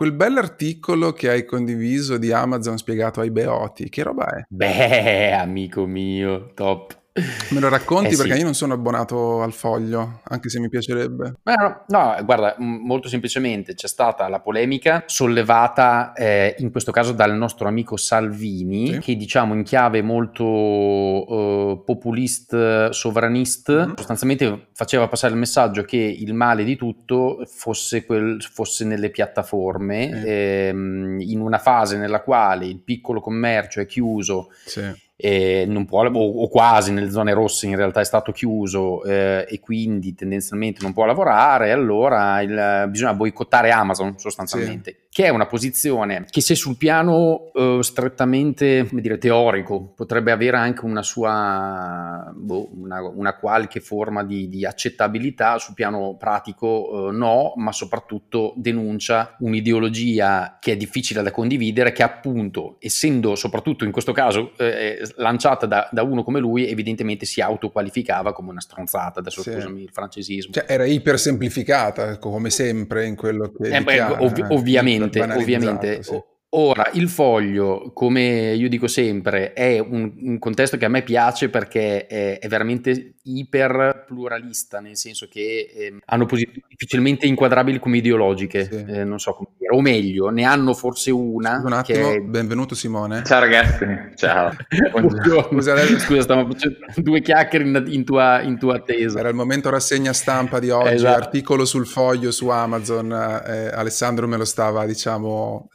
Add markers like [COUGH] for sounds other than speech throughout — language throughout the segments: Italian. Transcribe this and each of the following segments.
quel bell'articolo che hai condiviso di Amazon spiegato ai beoti, che roba è? Beh, [LAUGHS] amico mio, top. Me lo racconti eh perché sì. io non sono abbonato al foglio, anche se mi piacerebbe. No, no, guarda, molto semplicemente c'è stata la polemica sollevata eh, in questo caso dal nostro amico Salvini, sì. che diciamo in chiave molto uh, populist, sovranist, mm-hmm. sostanzialmente faceva passare il messaggio che il male di tutto fosse, quel, fosse nelle piattaforme, mm. ehm, in una fase nella quale il piccolo commercio è chiuso. Sì eh, può, o, o, quasi nelle zone rosse in realtà è stato chiuso eh, e quindi tendenzialmente non può lavorare, allora il, bisogna boicottare Amazon sostanzialmente. Sì che è una posizione che se sul piano eh, strettamente dire, teorico potrebbe avere anche una sua boh, una, una, qualche forma di, di, accettabilità, sul piano pratico eh, no, ma soprattutto denuncia un'ideologia che è difficile da condividere, che appunto, essendo soprattutto in questo caso eh, lanciata da, da, uno come lui, evidentemente si autoqualificava come una stronzata, adesso sì. scusami il francesismo. Cioè era ipersemplificata, come sempre in quello che... Eh, beh, ov- ovviamente ovviamente, ovviamente sì. Ora, il foglio, come io dico sempre, è un, un contesto che a me piace perché è, è veramente iper pluralista, nel senso che eh, hanno posizioni difficilmente inquadrabili come ideologiche, sì. eh, non so come dire, o meglio, ne hanno forse una. Scusa un attimo, è... benvenuto Simone. Ciao ragazzi, ciao. [LAUGHS] Scusa, Scusa, stiamo facendo due chiacchiere in, in, tua, in, tua, attesa. Era il momento rassegna stampa di oggi, esatto. articolo sul foglio su Amazon, eh, Alessandro me lo stava, diciamo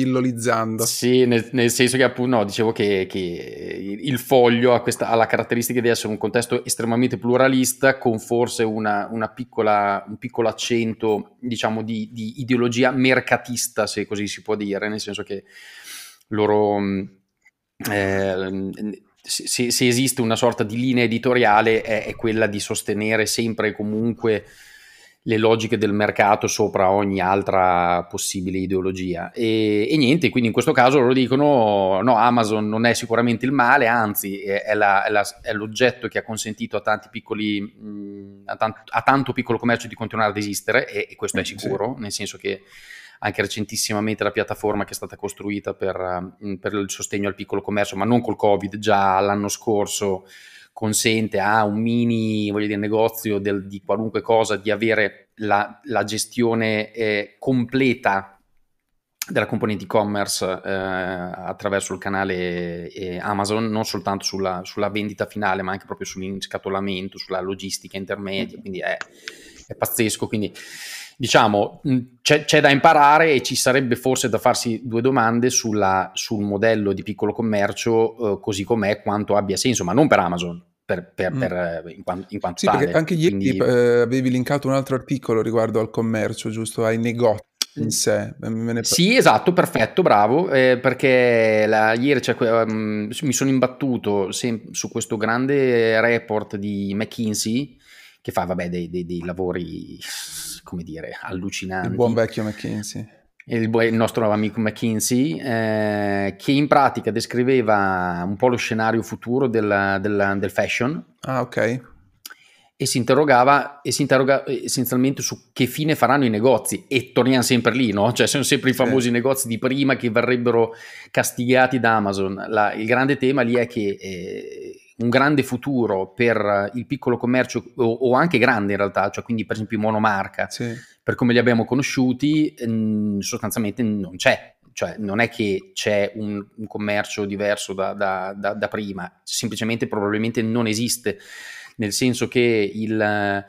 eh, pillolizzando. Sì, nel, nel, senso che appunto no, dicevo che, che il foglio ha, questa, ha, la caratteristica di essere un contesto estremamente pluralista con forse una, una piccola, un piccolo accento diciamo di, di, ideologia mercatista se così si può dire, nel senso che loro... Mm, eh, se, se, esiste una sorta di linea editoriale è, è quella di sostenere sempre e comunque le logiche del mercato sopra ogni altra possibile ideologia. E, e, niente, quindi in questo caso loro dicono: no, Amazon non è sicuramente il male, anzi, è, è, la, è, la, è l'oggetto che ha consentito a tanti piccoli, mh, a, tant- a, tanto piccolo commercio di continuare ad esistere, e, e questo è sicuro, sì. nel senso che anche recentissimamente la piattaforma che è stata costruita per, per il sostegno al piccolo commercio, ma non col Covid, già l'anno scorso consente a un mini dire, negozio del, di qualunque cosa di avere la, la gestione eh, completa della componente e-commerce eh, attraverso il canale eh, Amazon, non soltanto sulla, sulla, vendita finale, ma anche proprio sull'inscatolamento, sulla logistica intermedia, quindi è, è pazzesco. Quindi diciamo c'è, c'è, da imparare e ci sarebbe forse da farsi due domande sulla, sul modello di piccolo commercio eh, così com'è, quanto abbia senso, ma non per Amazon, per, per, mm. per, eh, in, quanto, in quanto sì, tale. perché anche ieri Quindi... eh, avevi linkato un altro articolo riguardo al commercio, giusto? Ai negozi in sé. Ne... Sì, esatto, perfetto, bravo, eh, perché la, ieri um, mi sono imbattuto sem- su questo grande report di McKinsey che fa, vabbè, dei, dei, dei lavori, come dire, allucinanti. Il buon vecchio McKinsey il, il nostro amico McKinsey, eh, che in pratica descriveva un po' lo scenario futuro del, del, del fashion. Ah, ok. E si interrogava e si interroga essenzialmente su che fine faranno i negozi e torniamo sempre lì, no? Cioè sono sempre i famosi sì. negozi di prima che verrebbero castigati da Amazon. La, il grande tema lì è che eh, un grande futuro per il piccolo commercio o, o, anche grande in realtà, cioè quindi per esempio monomarca, sì. per come li abbiamo conosciuti, mh, sostanzialmente non c'è. Cioè, non è che c'è un, un commercio diverso da, da, da, da, prima, semplicemente probabilmente non esiste, nel senso che il,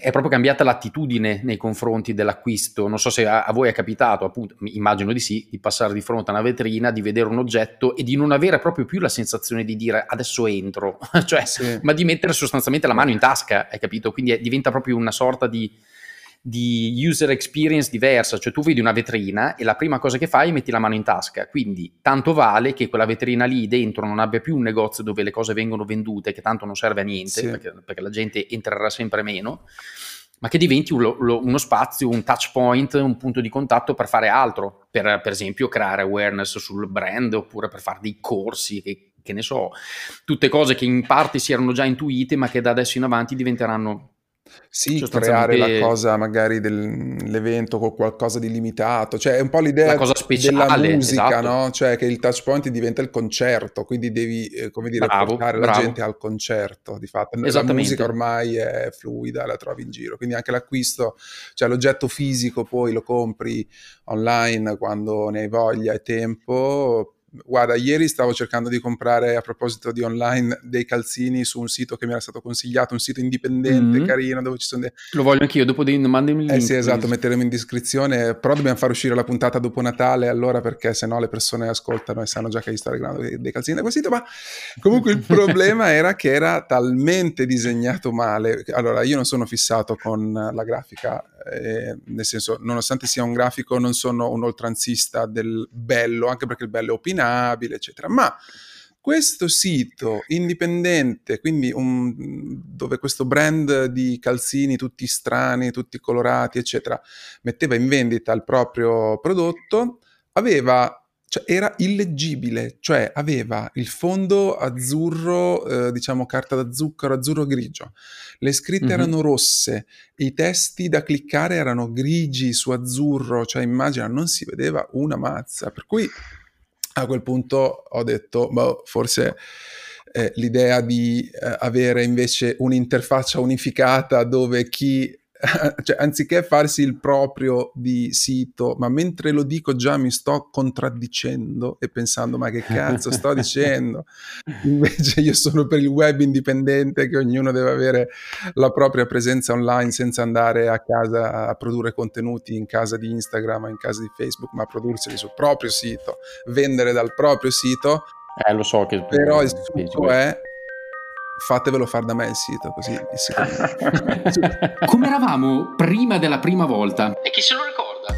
è proprio cambiata l'attitudine nei confronti dell'acquisto. Non so se a, a, voi è capitato, appunto, immagino di sì, di passare di fronte a una vetrina, di vedere un oggetto e di non avere proprio più la sensazione di dire adesso entro, [LAUGHS] cioè, sì. ma di mettere sostanzialmente la mano in tasca, hai capito? Quindi è, diventa proprio una sorta di di user experience diversa, cioè tu vedi una vetrina e la prima cosa che fai è metti la mano in tasca, quindi tanto vale che quella vetrina lì dentro non abbia più un negozio dove le cose vengono vendute, che tanto non serve a niente, sì. perché, perché, la gente entrerà sempre meno, ma che diventi uno, uno, spazio, un touch point, un punto di contatto per fare altro, per, per esempio creare awareness sul brand oppure per fare dei corsi, che, che ne so, tutte cose che in parte si erano già intuite ma che da adesso in avanti diventeranno Sì, creare la cosa magari dell'evento con qualcosa di limitato, cioè è un po' l'idea della musica, esatto. no? Cioè che il touch point diventa il concerto, quindi devi, eh, come dire, bravo, portare bravo. la gente al concerto, di fatto. La musica ormai è fluida, la trovi in giro, quindi anche l'acquisto, cioè l'oggetto fisico poi lo compri online quando ne hai voglia e tempo, Guarda, ieri stavo cercando di comprare a proposito di online dei calzini su un sito che mi era stato consigliato, un sito indipendente, mm-hmm. carino, dove ci sono dei... Lo voglio anch'io, dopo dei... mandami il link. Eh sì, esatto, metteremo in descrizione, però dobbiamo far uscire la puntata dopo Natale, allora perché sennò le persone ascoltano e sanno già che io sto regalando dei, dei calzini da quel sito, ma comunque il [LAUGHS] problema era che era talmente disegnato male. Allora, io non sono fissato con la grafica eh, nel senso, nonostante sia un grafico, non sono un oltranzista del bello, anche perché il bello è opinabile, eccetera. Ma questo sito indipendente, quindi un, dove questo brand di calzini tutti strani, tutti colorati, eccetera, metteva in vendita il proprio prodotto, aveva cioè era illeggibile, cioè aveva il fondo azzurro, eh, diciamo carta da zucchero, azzurro grigio, le scritte mm-hmm. erano rosse, i testi da cliccare erano grigi su azzurro, cioè immagina, non si vedeva una mazza, per cui a quel punto ho detto, boh, forse eh, l'idea di eh, avere invece un'interfaccia unificata dove chi [LAUGHS] cioè, anziché farsi il proprio di sito, ma mentre lo dico già mi sto contraddicendo e pensando ma che cazzo sto [LAUGHS] dicendo? Invece io sono per il web indipendente che ognuno deve avere la propria presenza online senza andare a casa a produrre contenuti in casa di Instagram o in casa di Facebook, ma produrseli sul proprio sito, vendere dal proprio sito. Eh, lo so che... Però il succo è fatevelo fare da me il sito, così [LAUGHS] Come eravamo prima della prima volta? E chi se lo ricorda?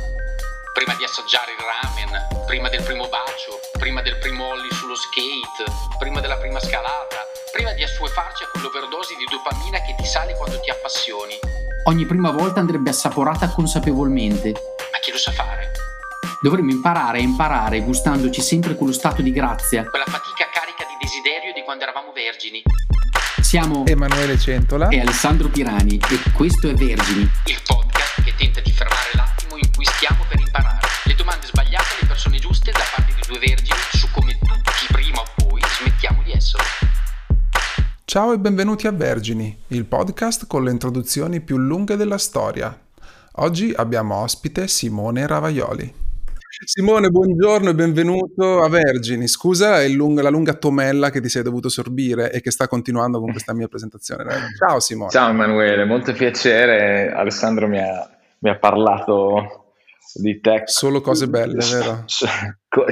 Prima di assaggiare il ramen, prima del primo bacio, prima del primo ollie sullo skate, prima della prima scalata, prima di assuefarci a quell'overdose di dopamina che ti sale quando ti appassioni. Ogni prima volta andrebbe assaporata consapevolmente. Ma chi lo sa fare? Dovremmo imparare a imparare gustandoci sempre quello stato di grazia. Quella fatica carica di desiderio di quando eravamo vergini. Siamo Emanuele Centola e Alessandro Pirani e questo è Vergini, il podcast che tenta di fermare l'attimo in cui stiamo per imparare. Le domande sbagliate alle persone giuste da parte di due vergini su come tutti prima o poi smettiamo di essere. Ciao e benvenuti a Vergini, il podcast con le introduzioni più lunghe della storia. Oggi abbiamo ospite Simone Ravaioli. Simone, buongiorno e benvenuto a Vergini. Scusa lung- la lunga tomella che ti sei dovuto sorbire e che sta continuando con questa mia presentazione. Ciao Simone. Ciao Emanuele, molto piacere. Alessandro mi ha, mi ha parlato di tech. Solo cose [LAUGHS] belle, vero?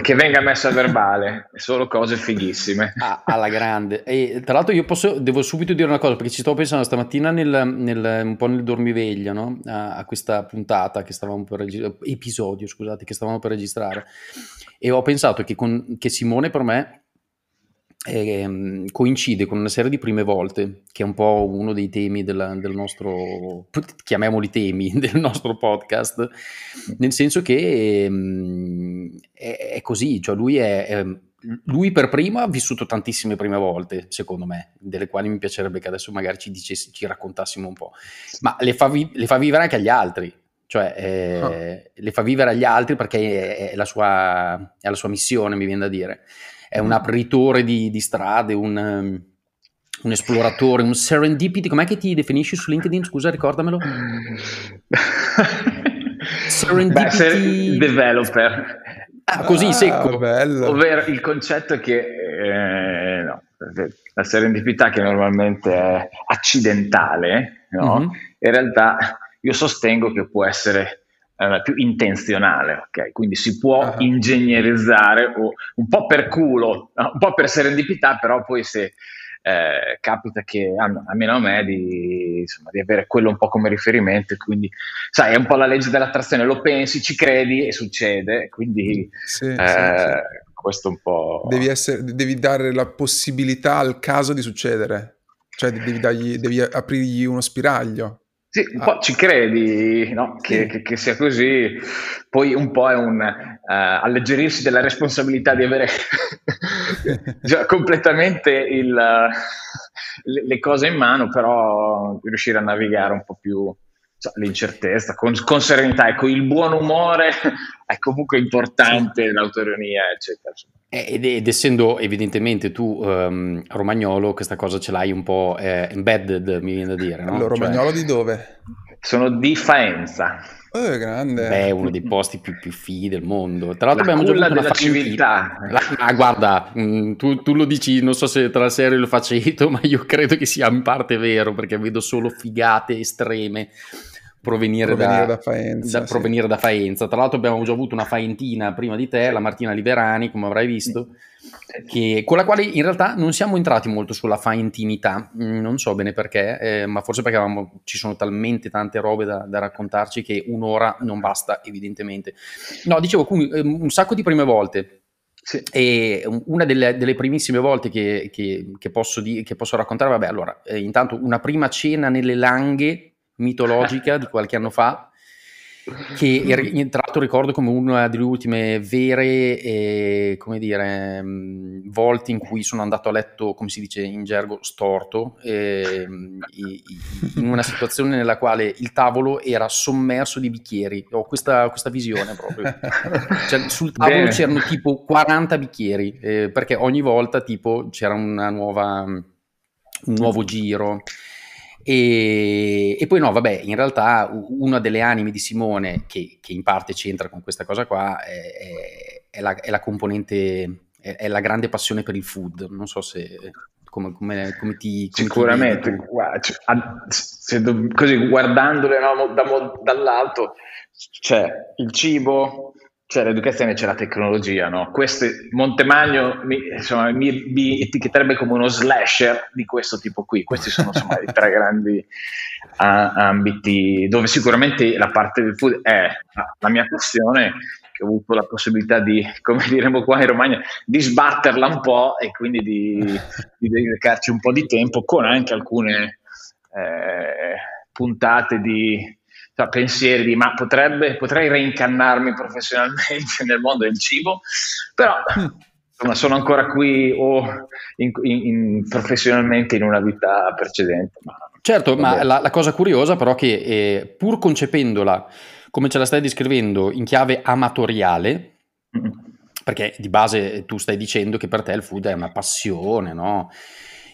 Che venga messo a verbale, solo cose fighissime. Ah, alla grande. E tra l'altro io posso, devo subito dire una cosa, perché ci stavo pensando stamattina nel, nel, un po' nel dormiveglia, no? a, a, questa puntata che stavamo per registrare, episodio, scusate, che stavamo per registrare. E ho pensato che, con, che Simone per me eh, coincide con una serie di prime volte, che è un po' uno dei temi della, del nostro, chiamiamoli temi, [LAUGHS] del nostro podcast, nel senso che ehm, è, è, così, cioè lui, è, è, lui per primo ha vissuto tantissime prime volte, secondo me, delle quali mi piacerebbe che adesso magari ci, dicessi, ci raccontassimo un po', ma le fa, vi, le fa vivere anche agli altri, cioè eh, oh. le fa vivere agli altri perché è la, sua, è la sua missione, mi viene da dire è un apritore di, di strade, un, um, un, esploratore, un serendipity. Com'è che ti definisci su LinkedIn? Scusa, ricordamelo. [LAUGHS] serendipity Beh, developer. Ah, così ah, secco. Bello. Ovvero il concetto che eh, no, la serendipità che normalmente è accidentale, no? mm-hmm. in realtà io sostengo che può essere eh, più intenzionale, ok? Quindi si può uh-huh. ingegnerizzare o, un po' per culo, un po' per serendipità, però poi se eh, capita che almeno a me di, insomma, di, avere quello un po' come riferimento, quindi sai, è un po' la legge dell'attrazione, lo pensi, ci credi e succede, quindi sì, eh, sì, sì. questo un po'... Devi, essere, devi dare la possibilità al caso di succedere, cioè devi, dargli, devi aprirgli uno spiraglio. Sì, un po' ci credi no? che, sì. che, che, sia così, poi un po' è un uh, alleggerirsi della responsabilità di avere [LAUGHS] già completamente il, uh, le, le cose in mano, però riuscire a navigare un po' più l'incertezza, con, con, serenità, ecco, il buon umore [LAUGHS] è comunque importante, l'autoironia, eccetera. Ed, ed, essendo evidentemente tu um, romagnolo, questa cosa ce l'hai un po' eh, embedded, mi viene da dire, no? Allora, romagnolo cioè... di dove? Sono di Faenza. Oh, grande. Beh, uno dei posti più, più fighi del mondo. Tra l'altro la abbiamo già una civiltà. La, ma guarda, mh, mm, tu, tu, lo dici, non so se tra la serie lo faccio, [LAUGHS] ma io credo che sia in parte vero, perché vedo solo figate estreme provenire, provenire, da, da, Faenza, da, sì. provenire da Faenza. Tra l'altro abbiamo già avuto una faentina prima di te, la Martina Liberani, come avrai visto, che, con la quale in realtà non siamo entrati molto sulla faentinità, mm, non so bene perché, eh, ma forse perché avevamo, ci sono talmente tante robe da, da, raccontarci che un'ora non basta evidentemente. No, dicevo ehm, un sacco di prime volte. Sì. E una delle, delle primissime volte che, che, che, posso di, che, posso raccontare, vabbè, allora, eh, intanto una prima cena nelle langhe mitologica di qualche anno fa che [LAUGHS] tra l'altro ricordo come una delle ultime vere eh, come dire mh, volte in cui sono andato a letto come si dice in gergo storto eh, in una situazione nella quale il tavolo era sommerso di bicchieri. Ho questa, questa visione proprio. Cioè, sul tavolo Bene. c'erano tipo 40 bicchieri eh, perché ogni volta tipo c'era una nuova un nuovo giro e, e, poi no, vabbè, in realtà una delle anime di Simone, che, che in parte c'entra con questa cosa qua, è, è, è, la, è la, componente, è, la grande passione per il food. Non so se... Come, come, come ti... Come Sicuramente, ti guarda, cioè, se, così guardandole no, da, dall'alto, c'è il cibo, c'è l'educazione c'è la tecnologia, no? Questo Montemagno mi, insomma, mi, mi, etichetterebbe come uno slasher di questo tipo qui. Questi sono insomma, i tre grandi uh, ambiti dove sicuramente la parte del food è la mia passione che ho avuto la possibilità di, come diremo qua in Romagna, di sbatterla un po' e quindi di, di dedicarci un po' di tempo con anche alcune eh, puntate di cioè, pensieri di ma potrebbe, potrei reincarnarmi professionalmente nel mondo del cibo, però insomma, sono ancora qui o in, in, in, professionalmente in una vita precedente. Ma, certo, ma la, la, cosa curiosa però è che eh, pur concependola come ce la stai descrivendo in chiave amatoriale, mm-hmm. perché di base tu stai dicendo che per te il food è una passione, no?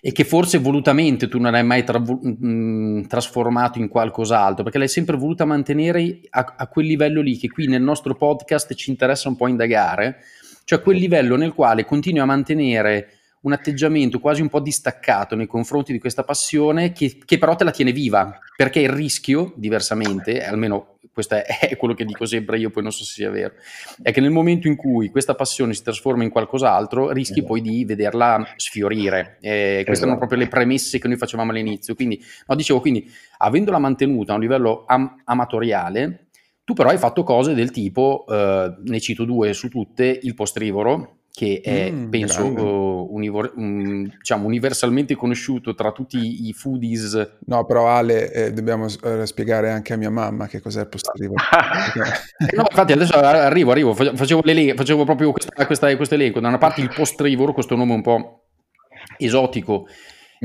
E che forse volutamente tu non hai mai tra- mh, mm, trasformato in qualcos'altro, perché l'hai sempre voluta mantenere a, a, quel livello lì che qui nel nostro podcast ci interessa un po' indagare, cioè quel livello nel quale continui a mantenere un atteggiamento quasi un po' distaccato nei confronti di questa passione che, che però te la tiene viva, perché il rischio, diversamente, almeno questo è, è, quello che dico sempre io, poi non so se sia vero, è che nel momento in cui questa passione si trasforma in qualcos'altro, rischi esatto. poi di vederla sfiorire. Eh, queste esatto. erano proprio le premesse che noi facevamo all'inizio. Quindi, no, dicevo, quindi, avendola mantenuta a un livello am- amatoriale, tu però hai fatto cose del tipo, eh, ne cito due su tutte, il postrivoro, che è, mm, penso, uh, univor- um, diciamo, universalmente conosciuto tra tutti i foodies. No, però Ale, eh, dobbiamo eh, spiegare anche a mia mamma che cos'è il postrivolo. [LAUGHS] Eh, no, infatti adesso arrivo, arrivo, facevo, facevo proprio questa, questa, questo elenco. Da una parte il postrivoro, questo nome un po' esotico,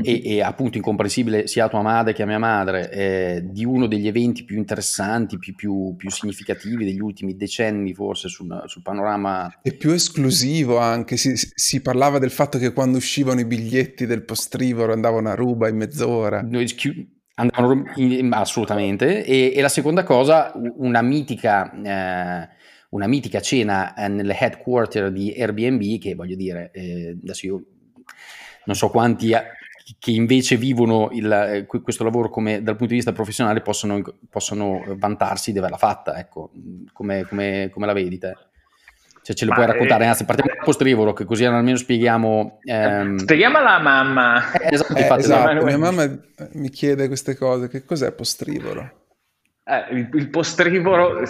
e, e, appunto incomprensibile sia a tua madre che a mia madre eh, di uno degli eventi più interessanti, più, più, più significativi degli ultimi decenni forse sul, sul panorama. E più esclusivo anche, si, si, parlava del fatto che quando uscivano i biglietti del postrivoro andavano a ruba in mezz'ora. Andavano in, assolutamente. E, e, la seconda cosa, una mitica... Eh, una mitica cena eh, nelle headquarter di Airbnb che voglio dire, eh, adesso io non so quanti che invece vivono il, eh, questo lavoro come, dal punto di vista professionale possono, possono vantarsi di averla fatta, ecco, come, come, come la vedi te? Cioè ce le Ma puoi raccontare, eh, anzi partiamo dal postrivolo che così almeno spieghiamo... Ehm... Spieghiamo alla mamma. Eh, esatto, eh, infatti, esatto. mia mamma mi chiede queste cose, che cos'è postrivolo? Eh, il, il, postrivoro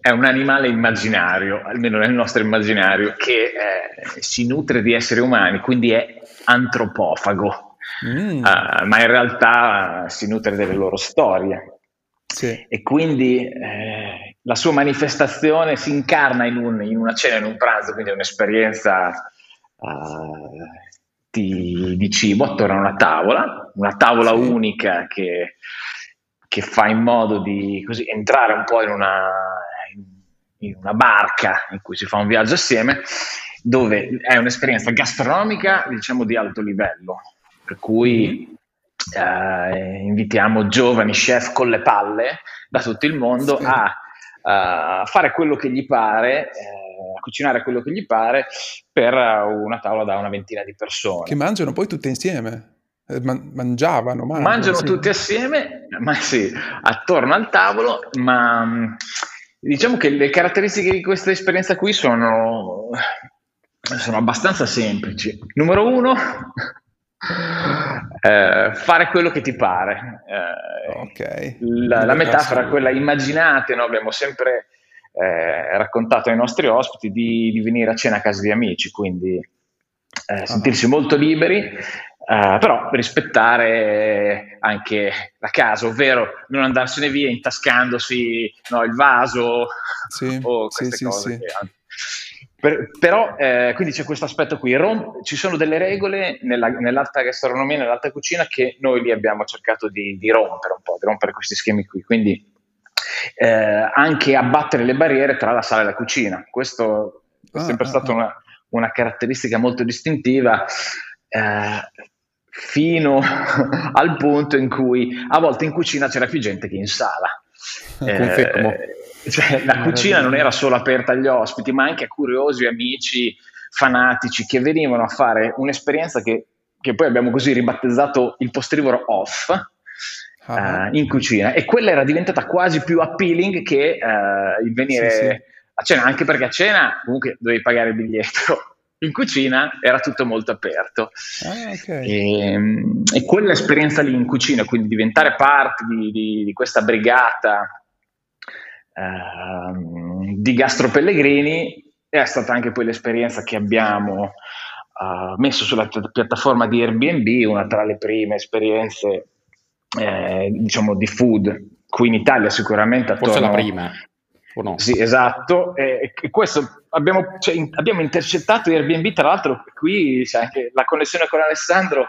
è un animale immaginario, almeno nel nostro immaginario, che eh, si nutre di esseri umani, quindi è antropofago mm. uh, ma in realtà si nutre delle loro storie. Sì. E quindi eh, la sua manifestazione si incarna in, un, in, una cena, in un pranzo, quindi è un'esperienza uh, di, di, cibo attorno a una tavola, una tavola sì. unica che, che, fa in modo di così, entrare un po' in una, in una barca in cui si fa un viaggio assieme, dove è un'esperienza gastronomica diciamo di alto livello, per cui eh, invitiamo giovani chef con le palle da tutto il mondo sì. a, a, fare quello che gli pare. Eh, a cucinare quello che gli pare per una tavola da una ventina di persone. Che mangiano poi tutte insieme. Eh, man- mangiavano, mangiano, mangiano sì. tutti assieme, ma sì, attorno al tavolo, ma diciamo che le caratteristiche di questa esperienza qui sono, sono abbastanza semplici. Numero uno, eh, fare quello che ti pare. Eh, okay. La, la metafora è quella, immaginate, no? abbiamo sempre eh, raccontato ai nostri ospiti di, di, venire a cena a casa di amici, quindi eh, ah. sentirsi molto liberi, Uh, però rispettare anche la casa, ovvero non andarsene via intascandosi no, il vaso sì, [LAUGHS] o queste sì, cose. Sì, per, però, eh, quindi c'è questo aspetto qui. Rom- ci sono delle regole nella, nell'alta gastronomia, nell'alta cucina che noi lì abbiamo cercato di, di rompere un po', di rompere questi schemi qui. Quindi eh, anche abbattere le barriere tra la sala e la cucina. Questo è ah, sempre ah, stata ah, una, una, caratteristica molto distintiva. Eh, fino [LAUGHS] al punto in cui a volte in cucina c'era più gente che in sala. Confermo. Eh, cioè, la cucina non era solo aperta agli ospiti, ma anche a curiosi amici fanatici che venivano a fare un'esperienza che, che poi abbiamo così ribattezzato il postrivoro off, uh, in cucina e quella era diventata quasi più appealing che uh, il venire sì, sì. a cena, anche perché a cena comunque dovevi pagare il biglietto. In cucina era tutto molto aperto ah, okay. e, e, quell'esperienza lì in cucina, quindi diventare parte di, di, di questa brigata uh, di gastropellegrini è stata anche poi l'esperienza che abbiamo uh, messo sulla piattaforma di Airbnb, una tra le prime esperienze eh, diciamo di food qui in Italia sicuramente attorno... forse la prima o no? Sì, esatto. E, e questo abbiamo, cioè, in, abbiamo, intercettato Airbnb, tra l'altro qui c'è anche la connessione con Alessandro,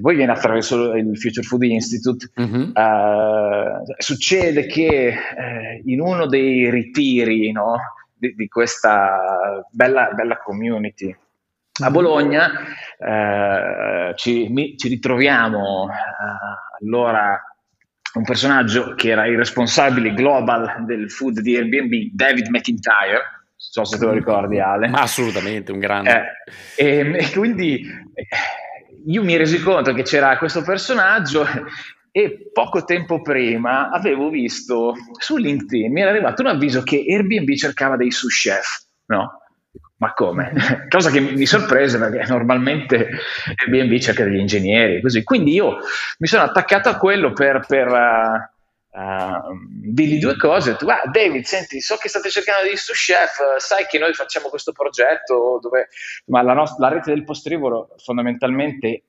che poi viene attraverso il Future Food Institute. Mm-hmm. Uh, succede che eh, in uno dei ritiri no, di, di, questa bella, bella community a mm-hmm. Bologna eh, ci, mi, ci, ritroviamo eh, allora un personaggio che era il responsabile global del food di Airbnb, David McIntyre, non so se te lo ricordi Ale. Assolutamente, un grande. Eh, e, e, quindi eh, io mi resi conto che c'era questo personaggio [LAUGHS] e poco tempo prima avevo visto su LinkedIn, mi era arrivato un avviso che Airbnb cercava dei sous chef, no? ma come? [LAUGHS] Cosa che mi sorprese perché normalmente Airbnb cerca degli ingegneri, così. Quindi io mi sono attaccato a quello per, per uh, uh, dirgli due cose. Tu, ah, David, senti, so che state cercando degli sous chef, sai che noi facciamo questo progetto dove ma la, nostra, la rete del postrivoro fondamentalmente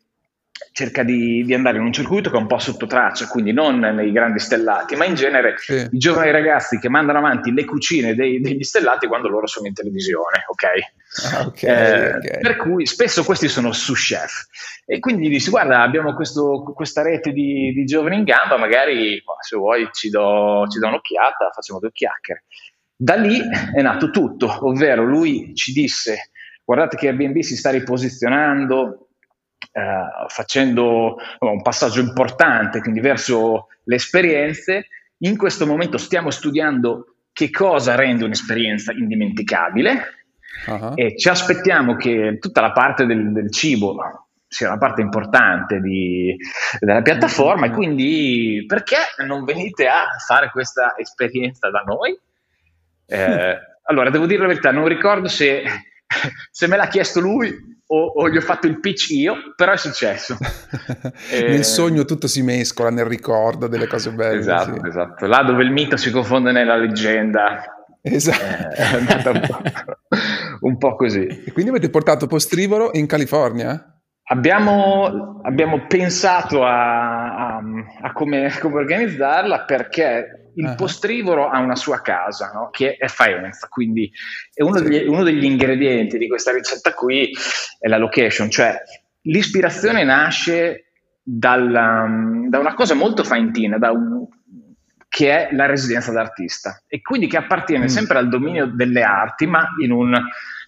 cerca di, di, andare in un circuito che è un po' sotto traccia, quindi non nei grandi stellati, ma in genere sì. i giovani ragazzi che mandano avanti le cucine dei, degli stellati quando loro sono in televisione, ok? Ah, okay, eh, okay. Per cui spesso questi sono sous chef. E quindi dici, guarda, abbiamo questo, questa rete di, di, giovani in gamba, magari se vuoi ci do, ci do un'occhiata, facciamo due chiacchiere. Da lì è nato tutto, ovvero lui ci disse, guardate che Airbnb si sta riposizionando, eh, facendo un passaggio importante, quindi verso le esperienze. In questo momento stiamo studiando che cosa rende un'esperienza indimenticabile uh-huh. e ci aspettiamo che tutta la parte del, del cibo sia una parte importante di, della piattaforma e quindi perché non venite a fare questa esperienza da noi? Eh, [LAUGHS] allora, devo dire la verità, non ricordo se, se me l'ha chiesto lui o, o, gli ho fatto il pitch io, però è successo. [LAUGHS] e... Nel sogno tutto si mescola, nel ricordo delle cose belle. Esatto, sì. esatto. Là dove il mito si confonde nella leggenda. Esatto. Eh, è andata un po', [LAUGHS] un po' così. E quindi avete portato Postrivoro in California? Abbiamo, abbiamo pensato a, a, a come, come, organizzarla perché il uh-huh. postrivoro ha una sua casa, no? che è Faenza, quindi è uno, degli, uno, degli, ingredienti di questa ricetta qui è la location, cioè l'ispirazione nasce dalla, da una cosa molto faintina, da un, che è la residenza d'artista e quindi che appartiene mm. sempre al dominio delle arti, ma in un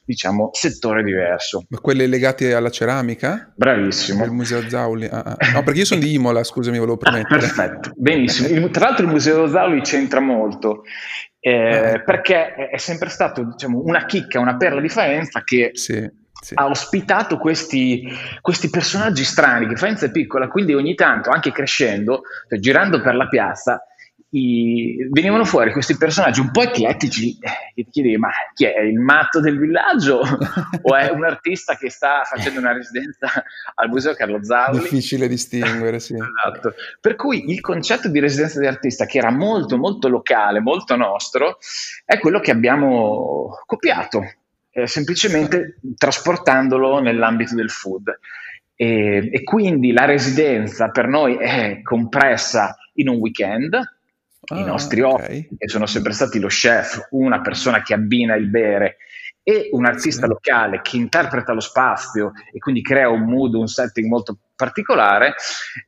diciamo settore diverso. Ma quelle legate alla ceramica? Bravissimo. Il Museo Zauli. Ah, ah. No, perché io sono di Imola, scusami, volevo premettere. perfetto, benissimo. Tra l'altro il Museo Zauli c'entra molto. Eh, ah. perché è sempre stato diciamo, una chicca, una perla di Faenza che sì sì. ha ospitato questi, questi, personaggi strani, che Faenza è piccola, quindi ogni tanto, anche crescendo, cioè girando per la piazza, i, venivano fuori questi personaggi un po' eclettici eh, che ti chiedevi ma chi è il matto del villaggio [LAUGHS] o è un artista che sta facendo una residenza al museo Carlo Zauli difficile distinguere sì esatto. per cui il concetto di residenza di artista che era molto molto locale molto nostro è quello che abbiamo copiato eh, semplicemente trasportandolo nell'ambito del food. E, e, quindi la residenza per noi è compressa in un weekend. Ah, I nostri okay. ospiti, che sono sempre stati lo chef, una persona che abbina il bere e un artista sì. locale che interpreta lo spazio e quindi crea un mood, un setting molto particolare,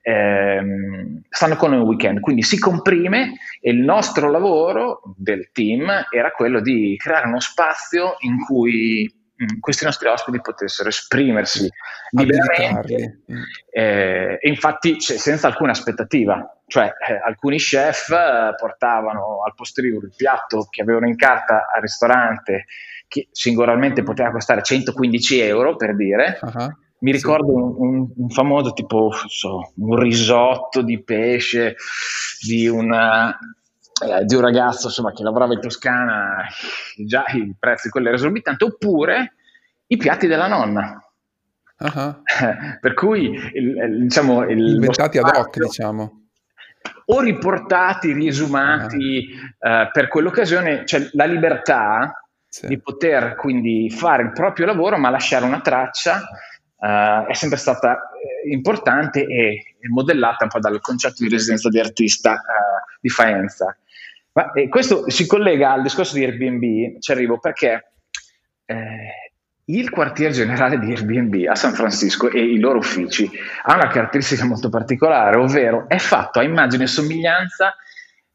ehm, stanno con noi un weekend. Quindi si comprime e il nostro lavoro del team era quello di creare uno spazio in cui mm, questi nostri ospiti potessero esprimersi liberamente eh, e infatti cioè, senza alcuna aspettativa. Cioè, eh, alcuni chef eh, portavano al posteriore il piatto che avevano in carta al ristorante che singolarmente poteva costare 115 euro per dire. Uh-huh. Mi ricordo sì. un, un, un, famoso tipo so, un risotto di pesce di, una, eh, di un ragazzo insomma, che lavorava in Toscana, già il prezzo di quello era esorbitante, oppure i piatti della nonna. Uh-huh. [LAUGHS] per cui il, diciamo il, inventati ad hoc diciamo o riportati, riesumati uh-huh. uh, per quell'occasione, cioè la libertà sì. di poter quindi fare il proprio lavoro ma lasciare una traccia uh, è sempre stata eh, importante e modellata un po' dal concetto di residenza di artista uh, di Faenza. Ma, questo si collega al discorso di Airbnb, ci arrivo perché eh, il quartier generale di Airbnb a San Francisco e i loro uffici ha una caratteristica molto particolare, ovvero è fatto a immagine e somiglianza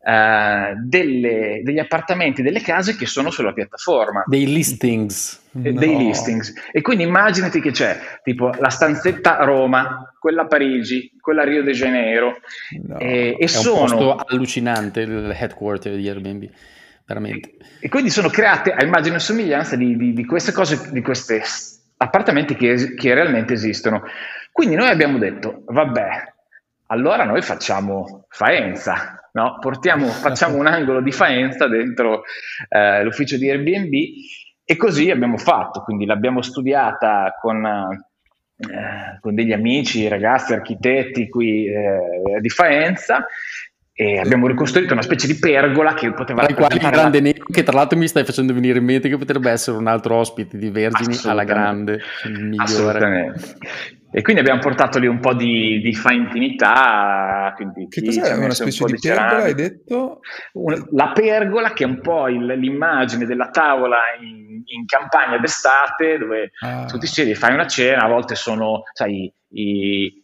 Uh, delle, degli appartamenti, delle case che sono sulla piattaforma. Dei listings. Eh, no. Dei listings. E quindi immaginati che c'è tipo la stanzetta Roma, quella Parigi, quella Rio de Janeiro. No. E, e È sono... un posto allucinante il headquarter di Airbnb. Veramente. E, quindi sono create a immagine e somiglianza di, di, di, queste cose, di questi appartamenti che, che realmente esistono. Quindi noi abbiamo detto, vabbè, allora noi facciamo Faenza, no? Portiamo, [LAUGHS] facciamo un angolo di Faenza dentro eh, l'ufficio di Airbnb e così abbiamo fatto, quindi l'abbiamo studiata con, eh, con degli amici, ragazzi, architetti qui eh, di Faenza e abbiamo ricostruito una specie di pergola che poteva essere. quali grande nero che tra l'altro mi stai facendo venire in mente che potrebbe essere un altro ospite di Vergini alla grande il migliore. assolutamente e quindi abbiamo portato lì un po' di, di. Quindi che cos'è? Una specie un di, di pergola, hai detto? la pergola che è un po' il, l'immagine della tavola in, in campagna d'estate dove ah. tu ti siedi e fai una cena, a volte sono, sai, i,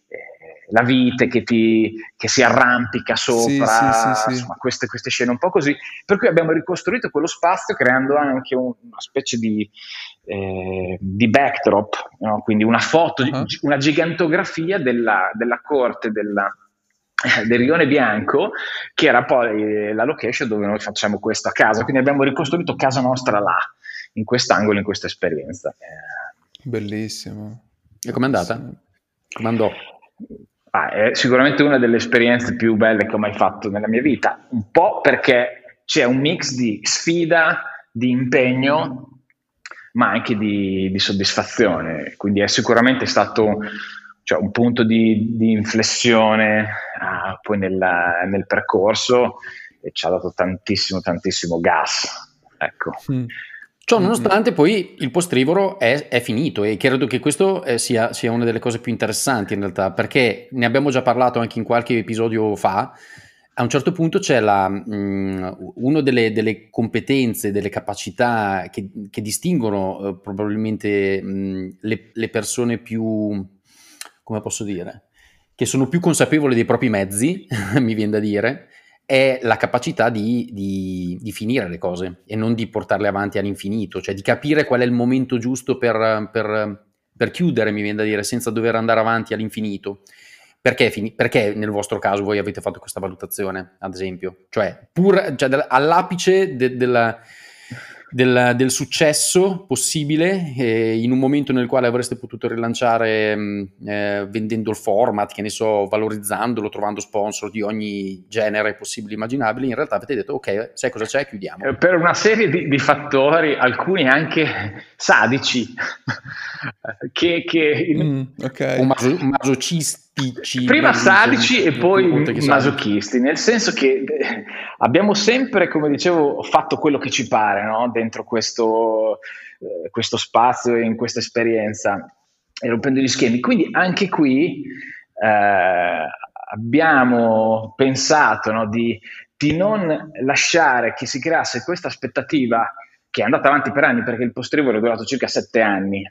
la vite che, ti, che, si arrampica sopra, sì, sì, sì, insomma, queste, queste, scene un po' così. Per cui abbiamo ricostruito quello spazio creando anche un, una specie di, eh, di backdrop, no? quindi una foto, uh-huh. una gigantografia della, della corte della, del Rione Bianco, che era poi la location dove noi facciamo questa casa. Quindi abbiamo ricostruito casa nostra là, in quest'angolo, in questa esperienza. Bellissimo. E com'è andata? Come andò? Ah, è sicuramente una delle esperienze più belle che ho mai fatto nella mia vita, un po' perché c'è un mix di sfida, di impegno ma anche di, di soddisfazione. Quindi è sicuramente stato cioè, un punto di, di inflessione ah, poi nella, nel percorso e ci ha dato tantissimo, tantissimo gas. Ecco. Mm. Ciò nonostante poi il postrivoro è, è finito e credo che questo eh, sia, sia, una delle cose più interessanti in realtà perché ne abbiamo già parlato anche in qualche episodio fa. A un certo punto c'è la, mh, una delle, delle, competenze, delle capacità che, che distinguono eh, probabilmente mh, le, le, persone più come posso dire, che sono più consapevoli dei propri mezzi, [LAUGHS] mi viene da dire, è la capacità di, di, di, finire le cose e non di portarle avanti all'infinito, cioè di capire qual è il momento giusto per, per, per chiudere, mi viene da dire, senza dover andare avanti all'infinito. Perché, perché, nel vostro caso voi avete fatto questa valutazione, ad esempio? Cioè, pur, cioè all'apice de, della, del, del successo possibile eh, in un momento nel quale avreste potuto rilanciare mm, eh, vendendo il format, che ne so, valorizzandolo, trovando sponsor di ogni genere possibile e immaginabile, in realtà avete detto ok, sai cosa c'è, chiudiamo. Eh, per una serie di, di fattori, alcuni anche sadici, [LAUGHS] che, che mm, okay. o maso- masocisti spicci. Prima sadici e poi masochisti, nel senso che eh, abbiamo sempre, come dicevo, fatto quello che ci pare no? dentro questo, eh, questo spazio e in questa esperienza, e rompendo gli schemi. Quindi anche qui eh, abbiamo pensato no, di, di non lasciare che si creasse questa aspettativa che è andata avanti per anni perché il postrivore è durato circa sette anni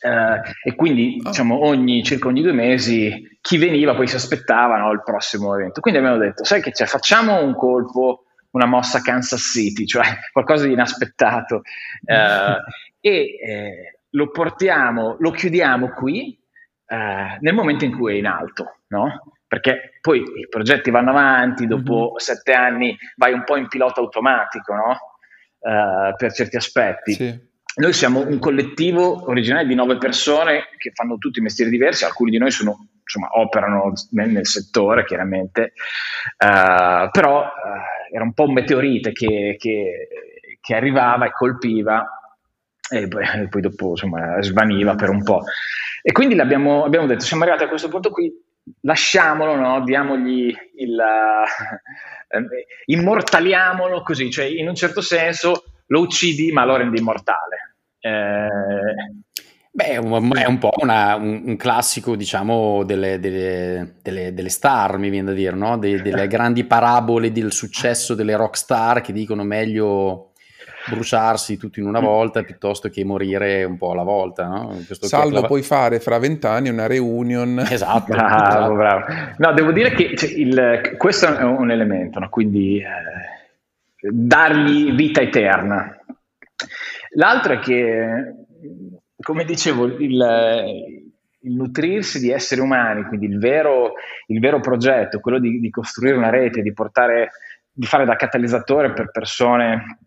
Uh, e quindi oh. diciamo ogni, circa ogni due mesi chi veniva poi si aspettava no, il prossimo evento. Quindi abbiamo detto, sai che c'è, facciamo un colpo, una mossa Kansas City, [LAUGHS] cioè qualcosa di inaspettato uh, e eh, lo portiamo, lo chiudiamo qui uh, nel momento in cui è in alto, no? Perché poi i progetti vanno avanti, dopo mm-hmm. sette anni vai un po' in pilota automatico, no? per certi aspetti. Sì noi siamo un collettivo originale di nove persone che fanno tutti mestieri diversi, alcuni di noi sono, insomma, operano nel, nel, settore chiaramente, uh, però uh, era un po' un meteorite che, che, che arrivava e colpiva e poi, e poi, dopo insomma, svaniva per un po'. E quindi abbiamo detto, siamo arrivati a questo punto qui, lasciamolo, no? diamogli il... Uh, immortaliamolo così, cioè in un certo senso lo uccidi ma lo rendi immortale. Eh, Beh, è un, po' una, un, un, classico, diciamo, delle, delle, delle, delle, star, mi viene da dire, no? De, delle [LAUGHS] grandi parabole del successo delle rock star che dicono meglio bruciarsi tutto in una mm. volta piuttosto che morire un po' alla volta. No? Salvo puoi fare fra vent'anni una reunion. Esatto. bravo, bravo. No, devo dire che cioè, il, questo è un elemento, no? quindi eh, dargli vita eterna L'altro è che, come dicevo, il, il nutrirsi di esseri umani, quindi il vero, il vero progetto, quello di, di, costruire una rete, di, portare, di fare da catalizzatore per persone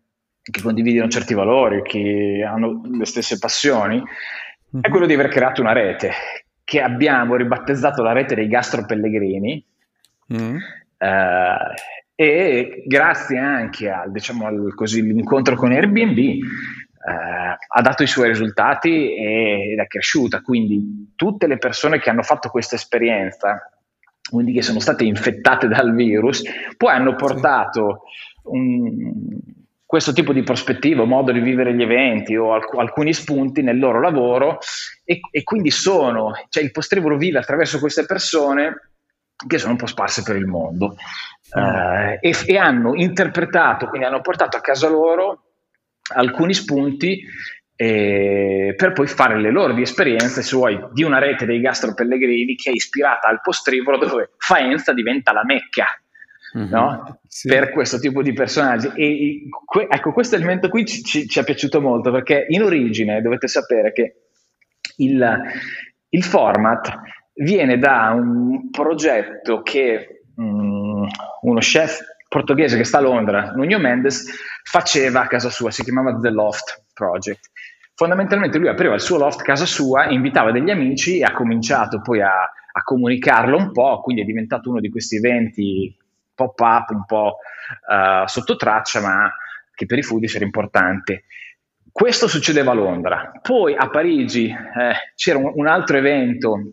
che condividono certi valori, che hanno le stesse passioni, mm-hmm. è quello di aver creato una rete che abbiamo ribattezzato la rete dei gastropellegrini. Mm-hmm. Eh, e grazie anche al, diciamo, al, così, all'incontro con Airbnb eh, ha dato i suoi risultati ed è cresciuta. Quindi tutte le persone che hanno fatto questa esperienza, quindi che sono state infettate dal virus, poi hanno portato un, questo tipo di prospettiva, modo di vivere gli eventi o alc- alcuni spunti nel loro lavoro e, e quindi sono, cioè il postrivolo vive attraverso queste persone che sono un po' sparse per il mondo mm. uh, e, e, hanno interpretato, quindi hanno portato a casa loro alcuni spunti eh, per poi fare le loro di esperienze se vuoi, di una rete dei gastropellegrini che è ispirata al postrivolo dove Faenza diventa la mecca mm-hmm, no? sì. per questo tipo di personaggi e que- ecco questo elemento qui ci, ci, ci, è piaciuto molto perché in origine dovete sapere che il, il format viene da un progetto che um, uno chef portoghese che sta a Londra, Nuno Mendes, faceva a casa sua, si chiamava The Loft Project. Fondamentalmente lui apriva il suo loft a casa sua, invitava degli amici e ha cominciato poi a, a comunicarlo un po', quindi è diventato uno di questi eventi pop-up, un po' uh, sotto traccia, ma che per i foodies era importante. Questo succedeva a Londra. Poi a Parigi eh, c'era un, un, altro evento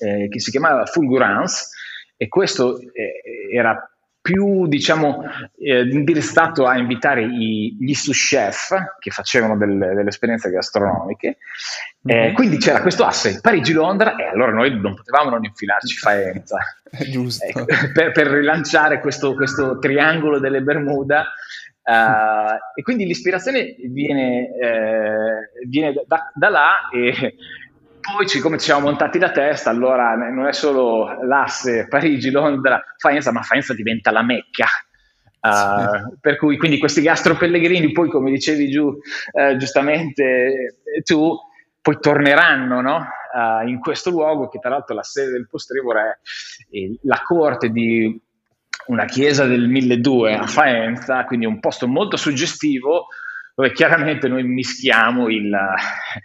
eh, che si chiamava Fulgurance e questo eh, era più diciamo eh, indirizzato a invitare i, gli sous chef che facevano delle, delle esperienze gastronomiche. Eh, mm-hmm. quindi c'era questo asse Parigi-Londra e allora noi non potevamo non infilarci Faenza. [LAUGHS] Giusto. Per, per, rilanciare questo, questo, triangolo delle Bermuda uh, e quindi l'ispirazione viene, eh, viene da, da là e poi, siccome ci siamo montati la testa, allora non è solo l'asse Parigi-Londra, Faenza, ma Faenza diventa la Mecca. Uh, per cui quindi questi gastropellegrini poi come dicevi giù uh, giustamente eh, tu poi torneranno no? uh, in questo luogo che tra l'altro la sede del Postrevore è, è la corte di una chiesa del 1200 a Faenza quindi un posto molto suggestivo dove chiaramente noi mischiamo il,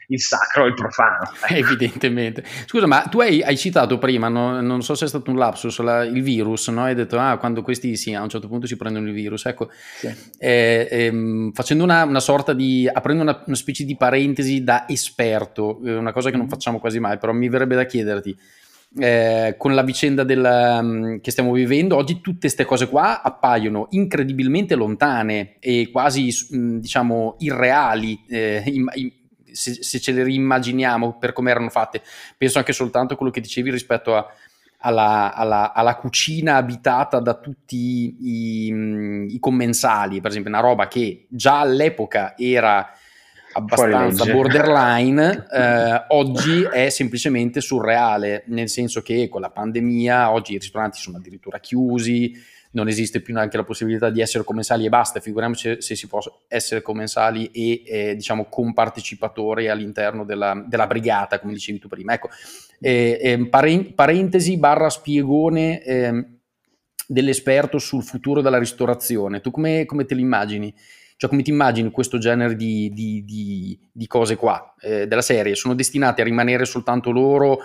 il sacro e il profano. [LAUGHS] Evidentemente. Scusa, ma tu hai, hai citato prima, no, non so se è stato un lapsus, la, il virus, no? hai detto, ah, quando questi sì, a un certo punto si prendono il virus. Ecco, sì. eh, ehm, facendo una, una, sorta di, aprendo una, una, specie di parentesi da esperto, eh, una cosa che non mm. facciamo quasi mai, però mi verrebbe da chiederti, eh, con la vicenda del, um, che stiamo vivendo, oggi tutte queste cose qua appaiono incredibilmente lontane e quasi, mh, diciamo, irreali. Eh, in, in, se, se, ce le rimmaginiamo per come erano fatte, penso anche soltanto a quello che dicevi rispetto a, alla, alla, alla, cucina abitata da tutti i, i, commensali, per esempio, una roba che già all'epoca era abbastanza borderline, [LAUGHS] eh, oggi è semplicemente surreale, nel senso che con la pandemia oggi i ristoranti sono addirittura chiusi, non esiste più neanche la possibilità di essere commensali e basta, figuriamoci se si può essere commensali e eh, diciamo compartecipatori all'interno della, della, brigata, come dicevi tu prima. Ecco, eh, eh, parentesi barra spiegone ehm, dell'esperto sul futuro della ristorazione, tu come, come te l'immagini? Cioè, come ti immagini questo genere di, di, di, di cose qua, eh, della serie? Sono destinate a rimanere soltanto loro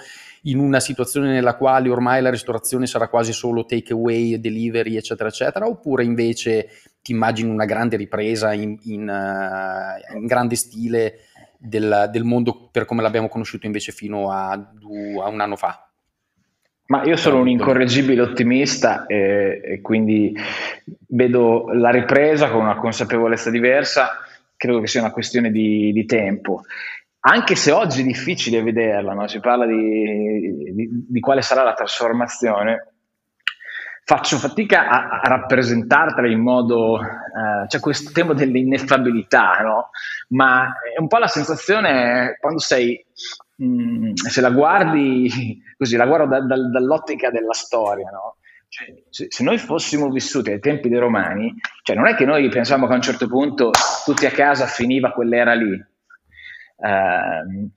in una situazione nella quale ormai la ristorazione sarà quasi solo take away, delivery, eccetera, eccetera, oppure invece ti immagini una grande ripresa in, in, uh, in grande stile del, del, mondo per come l'abbiamo conosciuto invece fino a, a un anno fa? Ma io sono un incorreggibile ottimista e, e, quindi vedo la ripresa con una consapevolezza diversa, credo che sia una questione di, di tempo. Anche se oggi è difficile vederla, no? si parla di, di, di, quale sarà la trasformazione, faccio fatica a, a rappresentartela in modo, eh, c'è questo tema dell'ineffabilità, no? ma è un po' la sensazione quando sei Mm, se la guardi [LAUGHS] così, la guardo da, da, dall'ottica della storia, no? Cioè, se, se, noi fossimo vissuti ai tempi dei romani, cioè non è che noi pensiamo che a un certo punto tutti a casa finiva quell'era lì. Uh,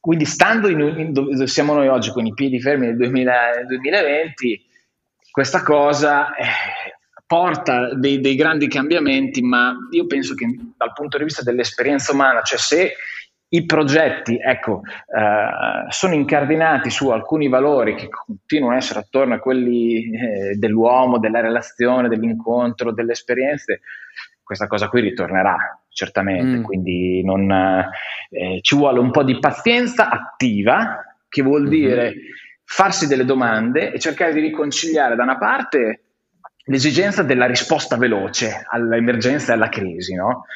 quindi stando in, in dove siamo noi oggi con i piedi fermi nel 2000, 2020, questa cosa eh, porta dei, dei, grandi cambiamenti, ma io penso che dal punto di vista dell'esperienza umana, cioè se i progetti, ecco, eh, sono incardinati su alcuni valori che continuano a essere attorno a quelli eh, dell'uomo, della relazione, dell'incontro, delle esperienze. Questa cosa qui ritornerà certamente, mm. quindi non, eh, ci vuole un po' di pazienza attiva, che vuol mm-hmm. dire farsi delle domande e cercare di riconciliare da una parte l'esigenza della risposta veloce all'emergenza e alla crisi, no?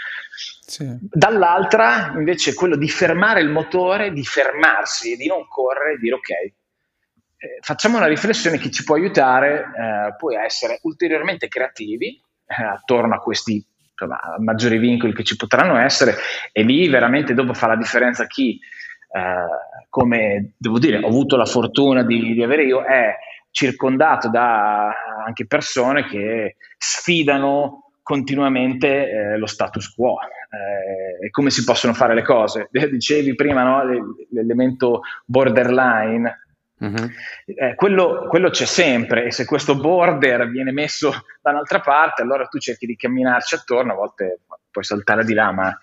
Sì. Dall'altra invece quello di fermare il motore, di fermarsi di non correre e dire ok, eh, facciamo una riflessione che ci può aiutare eh, poi a essere ulteriormente creativi eh, attorno a questi insomma, maggiori vincoli che ci potranno essere e lì veramente dopo fa la differenza chi, eh, come devo dire, ho avuto la fortuna di, di avere io, è circondato da anche persone che sfidano continuamente eh, lo status quo eh, e come si possono fare le cose. [LAUGHS] Dicevi prima no, l'elemento borderline, uh-huh. eh, quello, quello, c'è sempre e se questo border viene messo da un'altra parte, allora tu cerchi di camminarci attorno, a volte puoi saltare di là, ma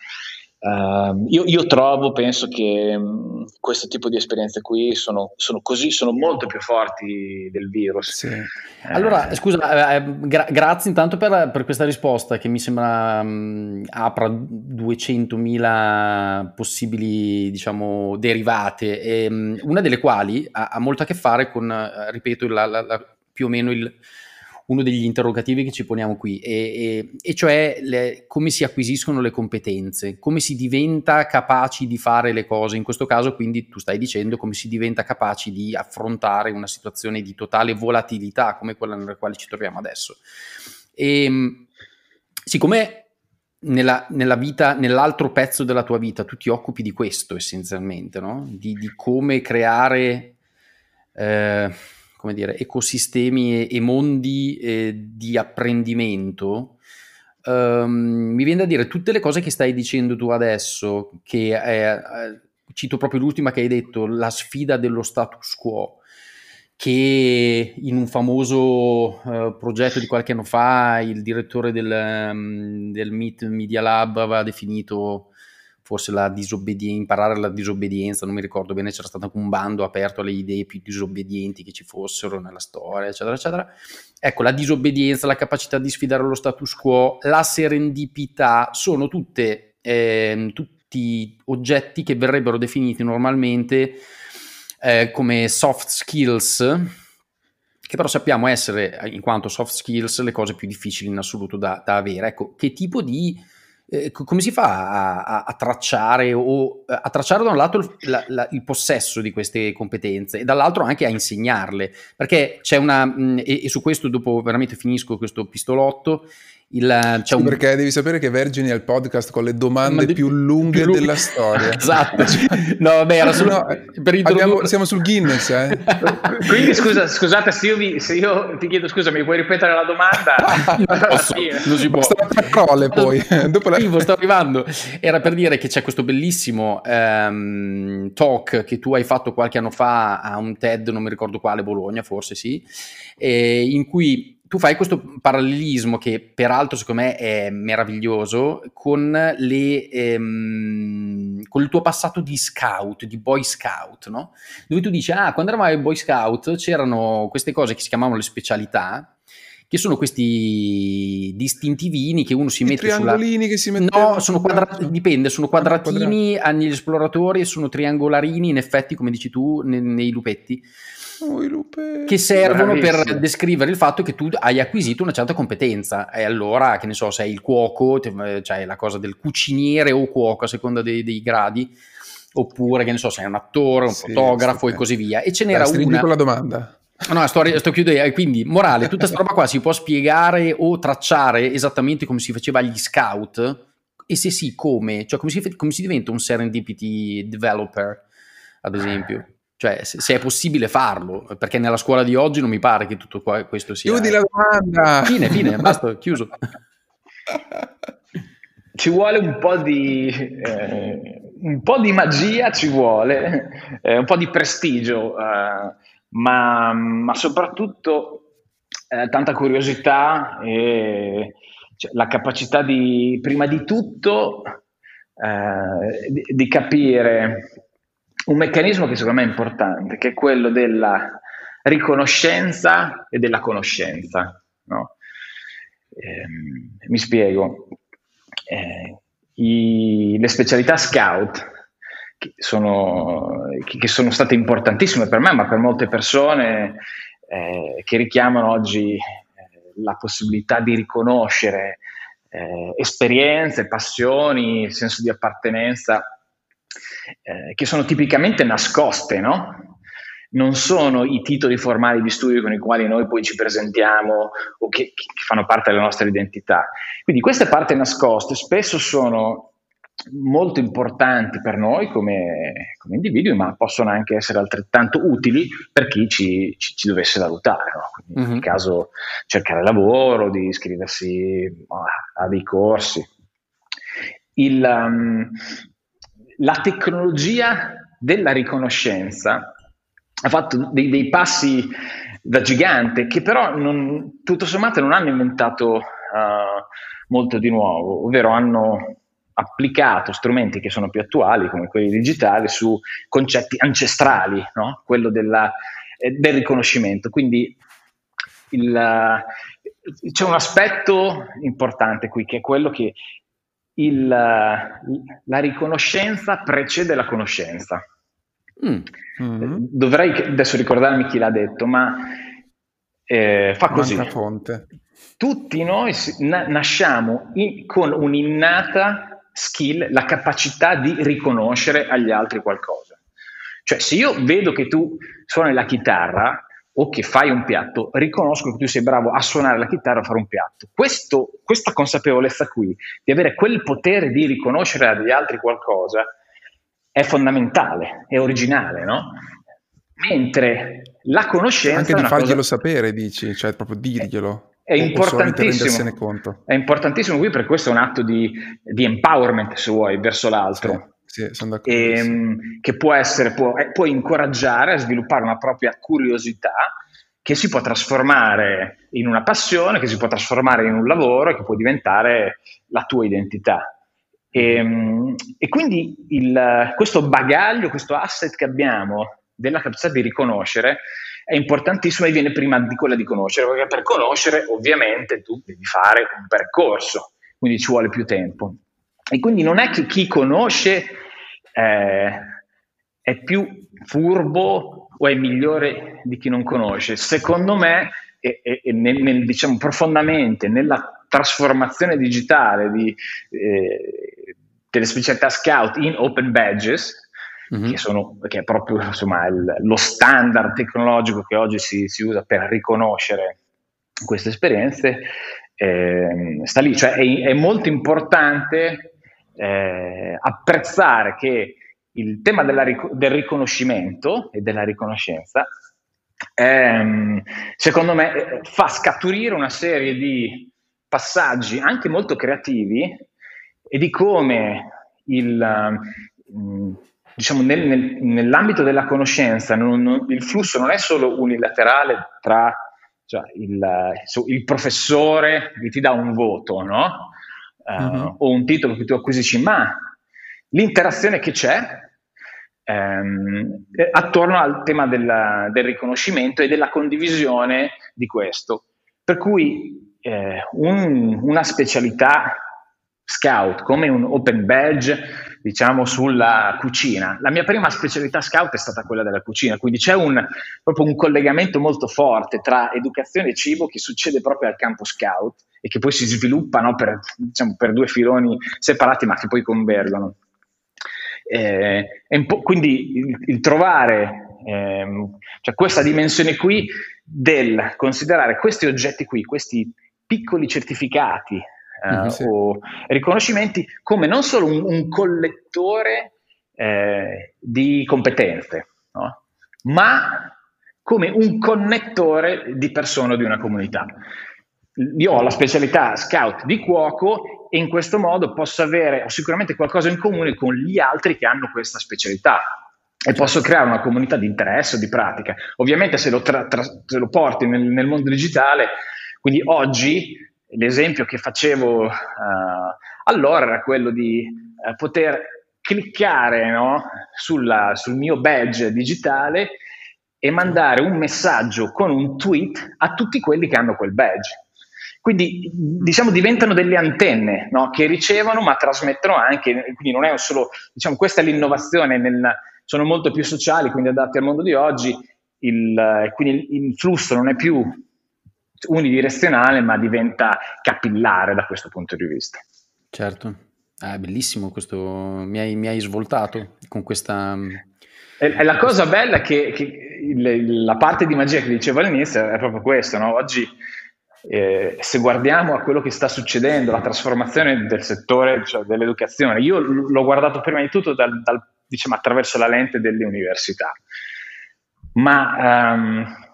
Uh, io, io, trovo, penso che um, questo tipo di esperienze qui sono, sono, così, sono molto più forti del virus. Sì. Eh. Allora, scusa, eh, gra- grazie intanto per, per, questa risposta che mi sembra um, apra 200.000 possibili, diciamo, derivate, e, um, una delle quali ha, ha, molto a che fare con, uh, ripeto, la, la, la, più o meno il uno degli interrogativi che ci poniamo qui, e, e, e cioè le, come si acquisiscono le competenze, come si diventa capaci di fare le cose, in questo caso quindi tu stai dicendo come si diventa capaci di affrontare una situazione di totale volatilità come quella nella quale ci troviamo adesso. E, siccome nella, nella, vita, nell'altro pezzo della tua vita, tu ti occupi di questo essenzialmente, no? di, di come creare eh, come dire, ecosistemi e, e mondi eh, di apprendimento. Um, mi viene da dire tutte le cose che stai dicendo tu adesso, che è, cito proprio l'ultima che hai detto, la sfida dello status quo che in un famoso uh, progetto di qualche anno fa il direttore del, um, del Meet Media Lab aveva definito forse la disobbedienza, imparare la disobbedienza, non mi ricordo bene, c'era stato anche un bando aperto alle idee più disobbedienti che ci fossero nella storia, eccetera, eccetera. Ecco, la disobbedienza, la capacità di sfidare lo status quo, la serendipità, sono tutte, eh, tutti oggetti che verrebbero definiti normalmente eh, come soft skills, che però sappiamo essere, in quanto soft skills, le cose più difficili in assoluto da, da avere. Ecco, che tipo di... Eh, come si fa a, a, a, tracciare o a tracciare da un lato il, la, la, il, possesso di queste competenze e dall'altro anche a insegnarle? Perché c'è una, mh, e, e, su questo dopo veramente finisco questo pistolotto, il, sì, un... Perché devi sapere che Vergine è il podcast con le domande di... più, lunghe più lunghe della storia. [LAUGHS] esatto. [LAUGHS] no, vabbè, era solo no, per introdurre... siamo sul Guinness, eh. [LAUGHS] Quindi scusa, scusate se io, vi, se io, ti chiedo scusa, mi puoi ripetere la domanda? Posso, non si può. parole poi. Dopo la... sto arrivando. Era per dire che c'è questo bellissimo um, talk che tu hai fatto qualche anno fa a un TED, non mi ricordo quale, Bologna forse sì, in cui tu fai questo parallelismo che peraltro secondo me è meraviglioso con, le, ehm, con, il tuo passato di scout, di boy scout, no? dove tu dici, ah, quando eravamo ai boy scout c'erano queste cose che si chiamavano le specialità, che sono questi distintivini che uno si I mette triangolini sulla... che si mettono no sono quadratini dipende sono quadratini agli esploratori e sono triangolarini in effetti come dici tu nei, nei lupetti che servono Bravissimo. per descrivere il fatto che tu hai acquisito una certa competenza e allora, che ne so, sei il cuoco, cioè la cosa del cuciniere o cuoco a seconda dei, dei gradi, oppure che ne so, sei un attore, un sì, fotografo sì, e così via. E ce n'era Dai, una... con la domanda. No, sto, sto chiudendo. Quindi, morale, tutta questa roba qua si può spiegare o tracciare esattamente come si faceva agli scout? E se sì, come? Cioè, come si, come si diventa un serendipity developer, ad esempio? Cioè, se, se, è possibile farlo, perché nella scuola di oggi non mi pare che tutto qua, questo sia... Chiudi la domanda! Fine, fine, basta, chiuso. [LAUGHS] Ci vuole un po' di... Eh, un po' di magia ci vuole, eh, un po' di prestigio, eh, ma, ma, soprattutto eh, tanta curiosità e cioè, la capacità di, prima di tutto, eh, di, di capire un meccanismo che secondo me è importante, che è quello della riconoscenza e della conoscenza. No? Eh, mi spiego. Eh, i, le specialità scout che sono, che sono, state importantissime per me, ma per molte persone eh, che richiamano oggi eh, la possibilità di riconoscere eh, esperienze, passioni, senso di appartenenza eh, che sono tipicamente nascoste, no? Non sono i titoli formali di studio con i quali noi poi ci presentiamo o che, che fanno parte della nostra identità. Quindi queste parti nascoste spesso sono molto importanti per noi come, come, individui, ma possono anche essere altrettanto utili per chi ci, ci, ci dovesse valutare. No? Mm-hmm. Nel caso cercare lavoro, di iscriversi a, a dei corsi. Il, um, la tecnologia della riconoscenza ha fatto dei, dei passi da gigante che però non, tutto sommato non hanno inventato uh, molto di nuovo, ovvero hanno applicato strumenti che sono più attuali come quelli digitali su concetti ancestrali, no? quello della, eh, del riconoscimento. Quindi il, uh, c'è un aspetto importante qui che è quello che il, la riconoscenza precede la conoscenza. Mm. Mm-hmm. Dovrei adesso ricordarmi chi l'ha detto, ma eh, fa così. Fonte. Tutti noi na- nasciamo in, con un'innata skill, la capacità di riconoscere agli altri qualcosa. Cioè, se io vedo che tu suoni la chitarra, o che fai un piatto, riconosco che tu sei bravo a suonare la chitarra a fare un piatto. Questo, questa consapevolezza qui, di avere quel potere di riconoscere agli altri qualcosa, è fondamentale, è originale, no? Mentre la conoscenza... Anche di farglielo cosa... sapere, dici, cioè proprio dirglielo. È importantissimo. È importantissimo qui perché questo è un atto di, di empowerment, se vuoi, verso l'altro. Sì, sì. E, ehm, che può essere, può, eh, può incoraggiare a sviluppare una propria curiosità che si può trasformare in una passione, che si può trasformare in un lavoro, che può diventare la tua identità. E, ehm, e quindi il, questo bagaglio, questo asset che abbiamo della capacità di riconoscere è importantissima e viene prima di quella di conoscere, perché per conoscere ovviamente tu devi fare un percorso, quindi ci vuole più tempo. E quindi non è che chi conosce eh, è più furbo o è migliore di chi non conosce. Secondo me, e, e, nel, nel, diciamo profondamente nella trasformazione digitale di, eh, delle specialità scout in open badges, mm-hmm. che, sono, che, è proprio insomma, il, lo standard tecnologico che oggi si, si usa per riconoscere queste esperienze, eh, sta lì, cioè è, è molto importante eh, apprezzare che il tema della, del riconoscimento e della riconoscenza, ehm, secondo me, eh, fa scaturire una serie di passaggi anche molto creativi e di come il, um, diciamo, nel, nel, nell'ambito della conoscenza non, non, il flusso non è solo unilaterale tra cioè, il, il, professore che ti dà un voto no? Uh, mm-hmm. o un titolo che tu acquisisci, ma l'interazione che c'è ehm, attorno al tema della, del riconoscimento e della condivisione di questo. Per cui eh, un, una specialità scout come un open badge diciamo, sulla cucina. La mia prima specialità scout è stata quella della cucina, quindi c'è un, proprio un collegamento molto forte tra educazione e cibo che succede proprio al campo scout e che poi si sviluppa no, per, diciamo, per, due filoni separati ma che poi convergono. Eh, quindi il, il trovare eh, cioè questa dimensione qui del considerare questi oggetti qui, questi piccoli certificati eh, sì. o riconoscimenti come non solo un, un collettore eh, di competenze, no? ma come un connettore di persone di una comunità. Io ho la specialità scout di cuoco e in questo modo posso avere sicuramente qualcosa in comune con gli altri che hanno questa specialità e posso creare una comunità di interesse o di pratica. Ovviamente se lo, tra, tra, se lo porti nel, nel, mondo digitale, quindi oggi l'esempio che facevo uh, allora era quello di uh, poter cliccare no, sulla, sul mio badge digitale e mandare un messaggio con un tweet a tutti quelli che hanno quel badge. Quindi diciamo diventano delle antenne no, che ricevono ma trasmettono anche, quindi non è solo, diciamo questa è l'innovazione, nel, sono molto più sociali, quindi adatti al mondo di oggi, il, quindi il flusso non è più unidirezionale, ma diventa capillare da questo punto di vista. Certo, è ah, bellissimo questo, mi hai, mi hai, svoltato con questa... E, la cosa bella è che, che il, la parte di magia che dicevo all'inizio è proprio questo, no? oggi eh, se guardiamo a quello che sta succedendo, la trasformazione del settore cioè dell'educazione, io l'ho guardato prima di tutto dal, dal, diciamo, attraverso la lente delle università, ma um,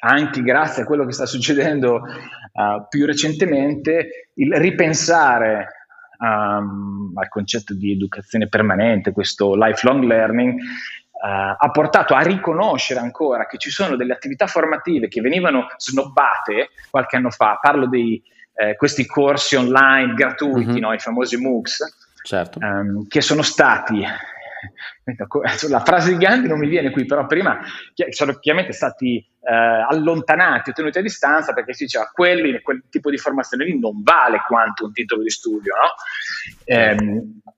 anche grazie a quello che sta succedendo uh, più recentemente, il ripensare um, al concetto di educazione permanente, questo lifelong learning, uh, ha portato a riconoscere ancora che ci sono delle attività formative che venivano snobbate qualche anno fa, parlo di eh, questi corsi online gratuiti, mm-hmm. no? i famosi MOOCs, certo. um, che sono stati la frase di Gandhi non mi viene qui, però prima sono chiaramente stati eh, allontanati o tenuti a distanza perché si diceva quelli, quel tipo di formazione lì non vale quanto un titolo di studio. No? Eh,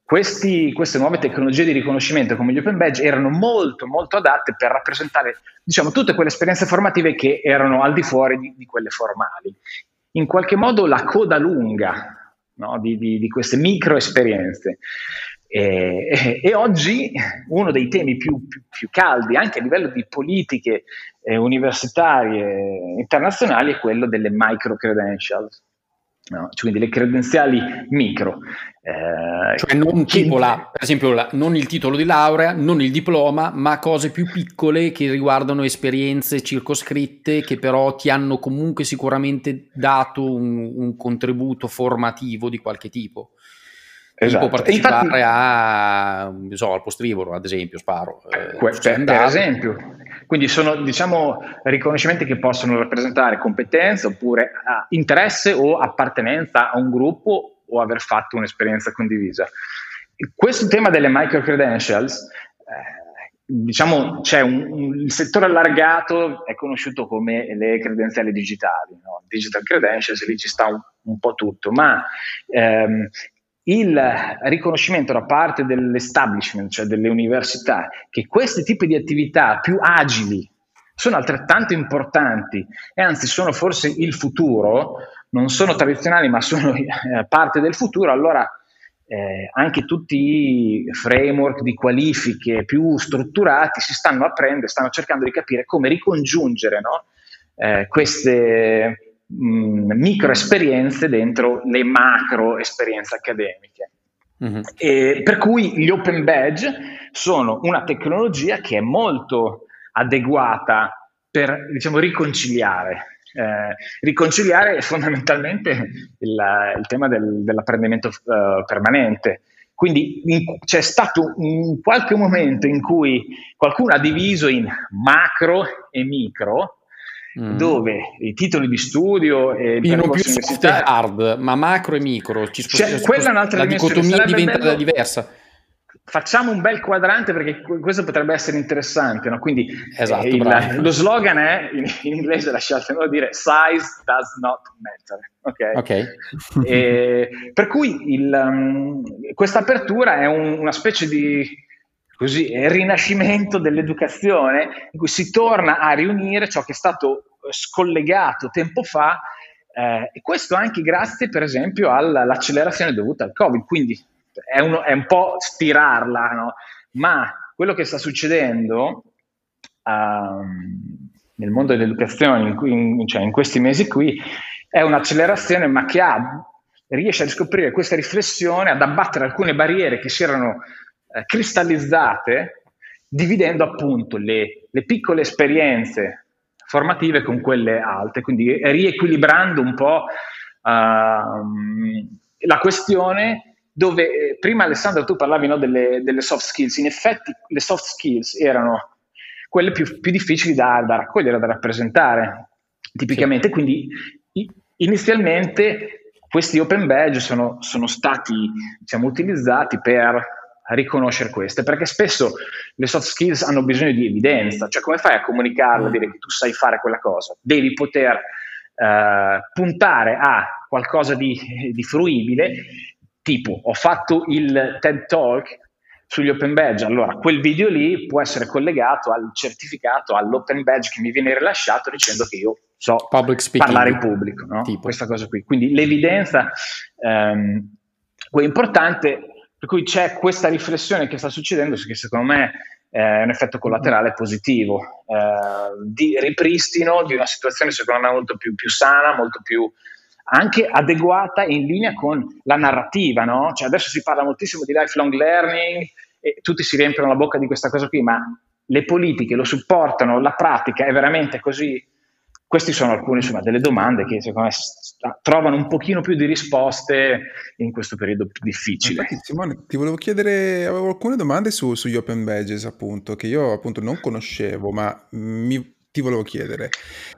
questi, queste nuove tecnologie di riconoscimento come gli open badge erano molto molto adatte per rappresentare diciamo, tutte quelle esperienze formative che erano al di fuori di, di quelle formali. In qualche modo la coda lunga no? di, di, di queste micro esperienze E, e, [LAUGHS] e, oggi uno dei temi più, più, più, caldi, anche a livello di politiche eh, universitarie internazionali, è quello delle micro credentials. No? Cioè, quindi le credenziali micro. Eh, cioè non tipo la, per esempio la, non il titolo di laurea, non il diploma, ma cose più piccole che riguardano esperienze circoscritte che però ti hanno comunque sicuramente dato un, un contributo formativo di qualche tipo. Esatto. Tipo partecipare Infatti, a, so, al postrivolo, ad esempio, sparo. Eh, per, per esempio. Quindi sono, diciamo, riconoscimenti che possono rappresentare competenza oppure uh, interesse o appartenenza a un gruppo o aver fatto un'esperienza condivisa. Questo tema delle micro credentials, eh, diciamo, c'è un, un, il settore allargato è conosciuto come le credenziali digitali, no? digital credentials, lì ci sta un, un po' tutto, ma ehm, il riconoscimento da parte dell'establishment, cioè delle università, che questi tipi di attività più agili sono altrettanto importanti e anzi sono forse il futuro, non sono tradizionali ma sono eh, parte del futuro, allora eh, anche tutti i framework di qualifiche più strutturati si stanno aprendo e stanno cercando di capire come ricongiungere no? eh, queste mh, micro esperienze dentro le macro esperienze accademiche. Mm-hmm. per cui gli open badge sono una tecnologia che è molto adeguata per diciamo, riconciliare. Eh, riconciliare fondamentalmente il, il tema del, dell'apprendimento uh, permanente. Quindi in, c'è stato un qualche momento in cui qualcuno ha diviso in macro e micro, mm. dove i titoli di studio e il non più soft hard, ma macro e micro, ci cioè, quella è un'altra la dicotomia diventa bello... diversa facciamo un bel quadrante perché questo potrebbe essere interessante. No? Quindi esatto, eh, il, lo slogan è in, in inglese, lasciatemelo dire, size does not matter. Okay? okay. e, per cui um, questa apertura è un, una specie di così, rinascimento dell'educazione in cui si torna a riunire ciò che è stato scollegato tempo fa eh, e questo anche grazie per esempio all'accelerazione dovuta al Covid, quindi è, uno, è un po' stirarla, no? ma quello che sta succedendo um, nel mondo dell'educazione, in, in, cioè in questi mesi qui, è un'accelerazione ma che ha, riesce a riscoprire questa riflessione, ad abbattere alcune barriere che si erano eh, cristallizzate dividendo appunto le, le, piccole esperienze formative con quelle alte, quindi riequilibrando un po' uh, la questione dove eh, prima Alessandro tu parlavi no, delle, delle, soft skills, in effetti le soft skills erano quelle più, più difficili da, da, raccogliere, da rappresentare tipicamente, sì. quindi inizialmente questi open badge sono, sono stati diciamo, utilizzati per riconoscere queste, perché spesso le soft skills hanno bisogno di evidenza, cioè come fai a comunicarlo, a dire che tu sai fare quella cosa? Devi poter eh, puntare a qualcosa di, di fruibile, tipo ho fatto il TED Talk sugli open badge, allora quel video lì può essere collegato al certificato, all'open badge che mi viene rilasciato dicendo che io so parlare in pubblico, no? questa cosa qui. Quindi l'evidenza ehm, è importante per cui c'è questa riflessione che sta succedendo, che secondo me è un effetto collaterale positivo, eh, di ripristino di una situazione secondo me molto più, più, sana, molto più anche adeguata in linea con la narrativa, no? Cioè adesso si parla moltissimo di lifelong learning e tutti si riempiono la bocca di questa cosa qui, ma le politiche lo supportano, la pratica è veramente così queste sono alcune insomma, delle domande che secondo me trovano un pochino più di risposte in questo periodo difficile. Infatti, Simone, ti volevo chiedere, avevo alcune domande su, sugli open badges appunto, che io appunto non conoscevo, ma mi, ti volevo chiedere.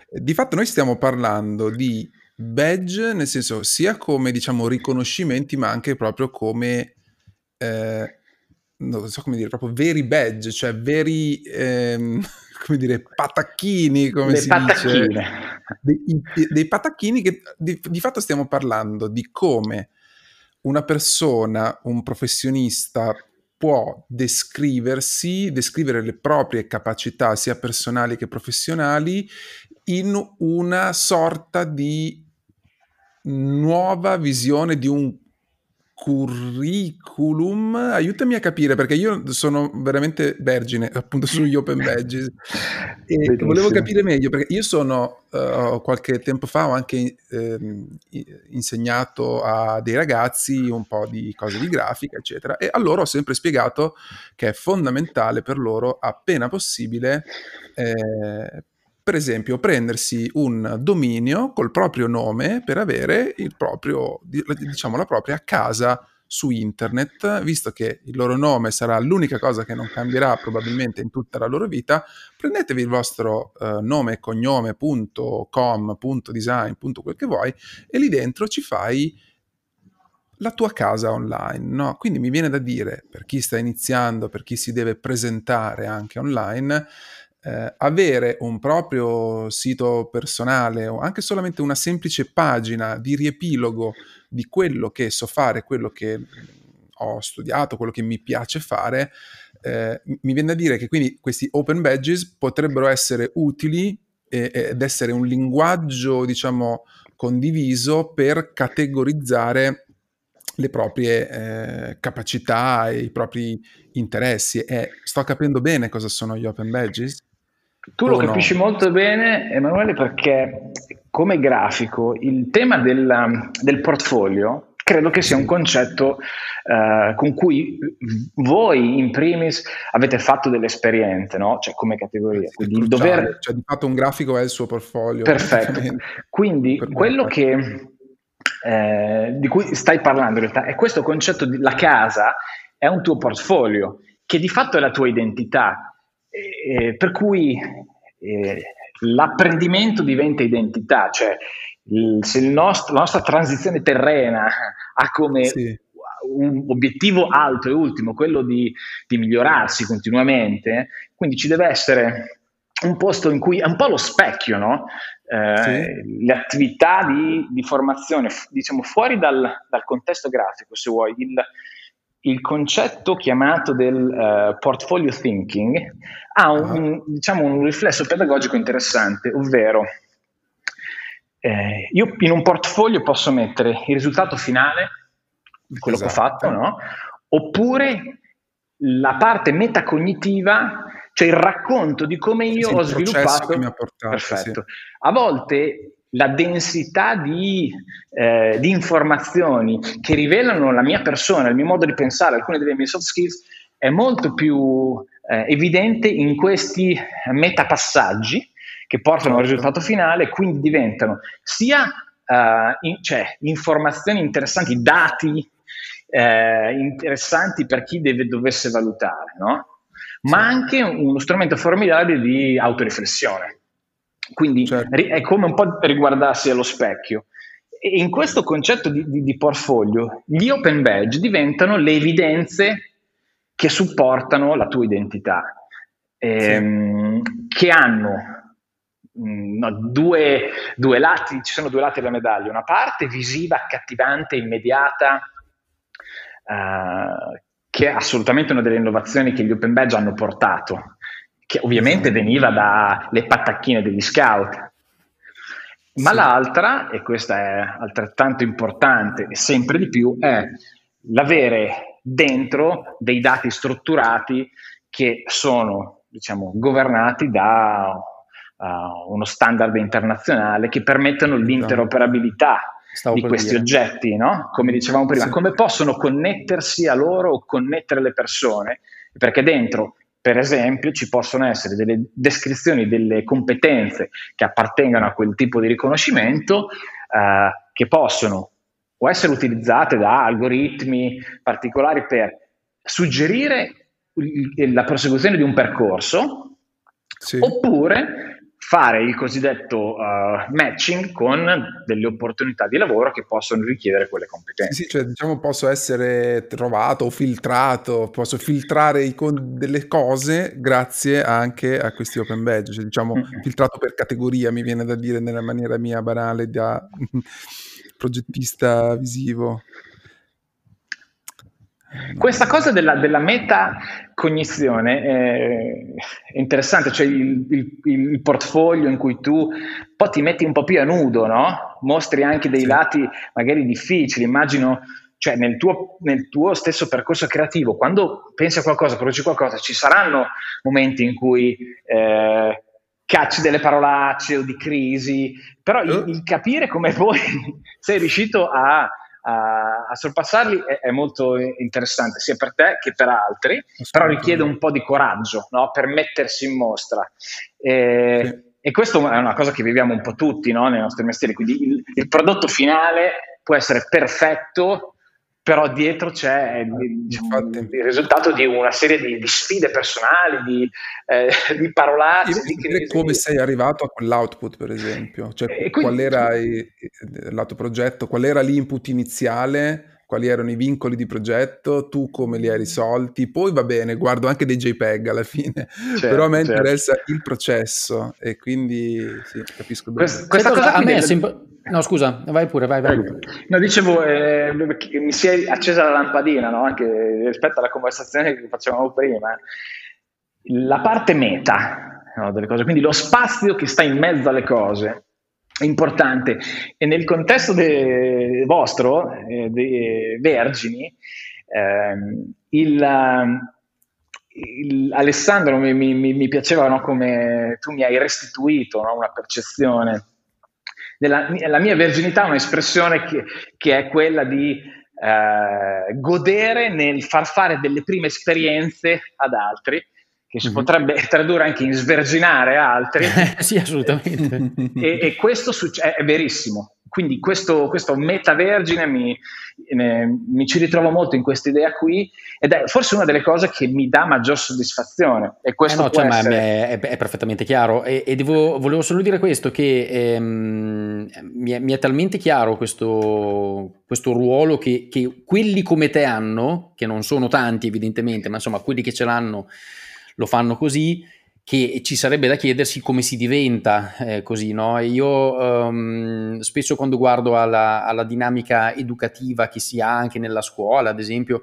Di fatto noi stiamo parlando di badge, nel senso sia come diciamo riconoscimenti, ma anche proprio come... Eh, non so come dire, proprio veri badge, cioè veri... Ehm, come dire, patacchini, come Le si patacchine. dice. Dei, dei patacchini che di, di fatto stiamo parlando di come una persona, un professionista può descriversi, descrivere le proprie capacità sia personali che professionali in una sorta di nuova visione di un curriculum, aiutami a capire perché io sono veramente vergine appunto sugli open [LAUGHS] badges e volevo capire meglio perché io sono uh, qualche tempo fa ho anche eh, insegnato a dei ragazzi un po' di cose di grafica eccetera e a loro ho sempre spiegato che è fondamentale per loro appena possibile eh, per esempio, prendersi un dominio col proprio nome per avere proprio, diciamo, la propria casa su internet, visto che il loro nome sarà l'unica cosa che non cambierà probabilmente in tutta la loro vita, prendetevi il vostro uh, nome e punto quel che vuoi, e lì dentro ci fai la tua casa online, no? Quindi mi viene da dire, per chi sta iniziando, per chi si deve presentare anche online, eh, avere un proprio sito personale o anche solamente una semplice pagina di riepilogo di quello che so fare, quello che ho studiato, quello che mi piace fare, eh, mi viene da dire che quindi questi open badges potrebbero essere utili e, ed essere un linguaggio, diciamo, condiviso per categorizzare le proprie eh, capacità e i propri interessi. E sto capendo bene cosa sono gli open badges? Tu lo capisci no? molto bene, Emanuele, perché come grafico il tema del, del portfolio credo che sia un concetto uh, con cui voi in primis avete fatto delle esperienze, no? Cioè come categoria. Quindi il dover... Cioè di fatto un grafico è il suo portfolio. Perfetto. Quindi per quello che, eh, di cui stai parlando in realtà è questo concetto di la casa è un tuo portfolio, che di fatto è la tua identità eh, per cui eh, l'apprendimento diventa identità, cioè il, se il nostro, la nostra transizione terrena ha come sì. un obiettivo alto e ultimo quello di, di migliorarsi continuamente, quindi ci deve essere un posto in cui è un po' lo specchio, no? Eh, sì. le attività di, di, formazione, diciamo fuori dal, dal, contesto grafico, se vuoi, il, il concetto chiamato del uh, portfolio thinking ha un, un, diciamo, un, riflesso pedagogico interessante, ovvero eh, io in un portfolio posso mettere il risultato finale di quello esatto. che ho esatto. fatto, no? oppure la parte metacognitiva, cioè il racconto di come io sì, ho sviluppato. Portato, Perfetto. Sì. A volte la densità di, eh, di, informazioni che rivelano la mia persona, il mio modo di pensare, alcune delle mie soft skills, è molto più eh, evidente in questi metapassaggi che portano al certo. risultato finale, quindi diventano sia uh, in, cioè, informazioni interessanti, dati eh, interessanti per chi deve, dovesse valutare, no? ma anche uno strumento formidabile di autoriflessione. Quindi certo. è come un po' riguardarsi allo specchio. E in questo concetto di, di, di portfolio, gli open badge diventano le evidenze che supportano la tua identità, ehm, sì. che hanno mm, no, due, due, lati, ci sono due lati della medaglia, una parte visiva, accattivante, immediata, uh, che è assolutamente una delle innovazioni che gli open badge hanno portato, che ovviamente veniva dalle patacchine degli scout. Ma sì. l'altra, e questa è altrettanto importante e sempre di più, è l'avere dentro dei dati strutturati che sono diciamo, governati da uh, uno standard internazionale che permettono l'interoperabilità Stavo di questi dire. oggetti, no? come dicevamo prima, sì. come possono connettersi a loro o connettere le persone, perché dentro per esempio, ci possono essere delle descrizioni delle competenze che appartengono a quel tipo di riconoscimento eh, che possono o essere utilizzate da algoritmi particolari per suggerire la prosecuzione di un percorso sì. oppure fare il cosiddetto uh, matching con delle opportunità di lavoro che possono richiedere quelle competenze. Sì, cioè diciamo posso essere trovato o filtrato, posso filtrare con delle cose grazie anche a questi open badge, cioè diciamo mm-hmm. filtrato per categoria, mi viene da dire nella maniera mia banale da [LAUGHS] progettista visivo. Questa cosa della, della metacognizione è, è, interessante, cioè il, il, il, portfolio in cui tu poi ti metti un po' più a nudo, no? mostri anche dei sì. lati magari difficili. Immagino cioè nel tuo, nel tuo, stesso percorso creativo, quando pensi a qualcosa, produci qualcosa, ci saranno momenti in cui eh, cacci delle parolacce o di crisi, però il, il capire come [LAUGHS] poi sei riuscito a, a, a sorpassarli è, è, molto interessante, sia per te che per altri, però richiede un po' di coraggio no? per mettersi in mostra. E, sì. e questo è una cosa che viviamo un po' tutti no? nei nostri mestieri, quindi il, il prodotto finale può essere perfetto però dietro c'è il, il, risultato di una serie di, di sfide personali, di, eh, [LAUGHS] di parolacce. Di come sei arrivato a quell'output, per esempio? Cioè, quindi, qual era [LAUGHS] il, lato progetto, qual era l'input iniziale? Quali erano i vincoli di progetto, tu come li hai risolti, poi va bene, guardo anche dei JPEG alla fine, [LAUGHS] certo, però a me certo. interessa il processo e quindi sì, capisco bene. Questa, questa cosa a me è sempre No, scusa, vai pure, vai, vai. No, dicevo, eh, mi si è accesa la lampadina, no? anche rispetto alla conversazione che facevamo prima. La parte meta no, delle cose, quindi lo spazio che sta in mezzo alle cose, importante. E nel contesto de- vostro, eh, dei Vergini, eh, il, il, Alessandro mi, mi, mi piaceva no, come tu mi hai restituito no, una percezione della, la mia verginità è un'espressione che, che è quella di eh, godere nel far fare delle prime esperienze ad altri, che si mm-hmm. potrebbe tradurre anche in sverginare altri. [LAUGHS] sì, assolutamente. e, e questo succe- è, è verissimo. Quindi questo, questo metavergine mi, ne, mi, ci ritrovo molto in questa idea qui ed è forse una delle cose che mi dà maggior soddisfazione. E questo eh no, cioè, essere... è, è, perfettamente chiaro. E, e devo, volevo solo dire questo, che ehm, mi, è, mi, è, talmente chiaro questo, questo ruolo che, che quelli come te hanno, che non sono tanti evidentemente, ma insomma quelli che ce l'hanno lo fanno così che ci sarebbe da chiedersi come si diventa eh, così, no? Io um, spesso quando guardo alla, alla, dinamica educativa che si ha anche nella scuola, ad esempio,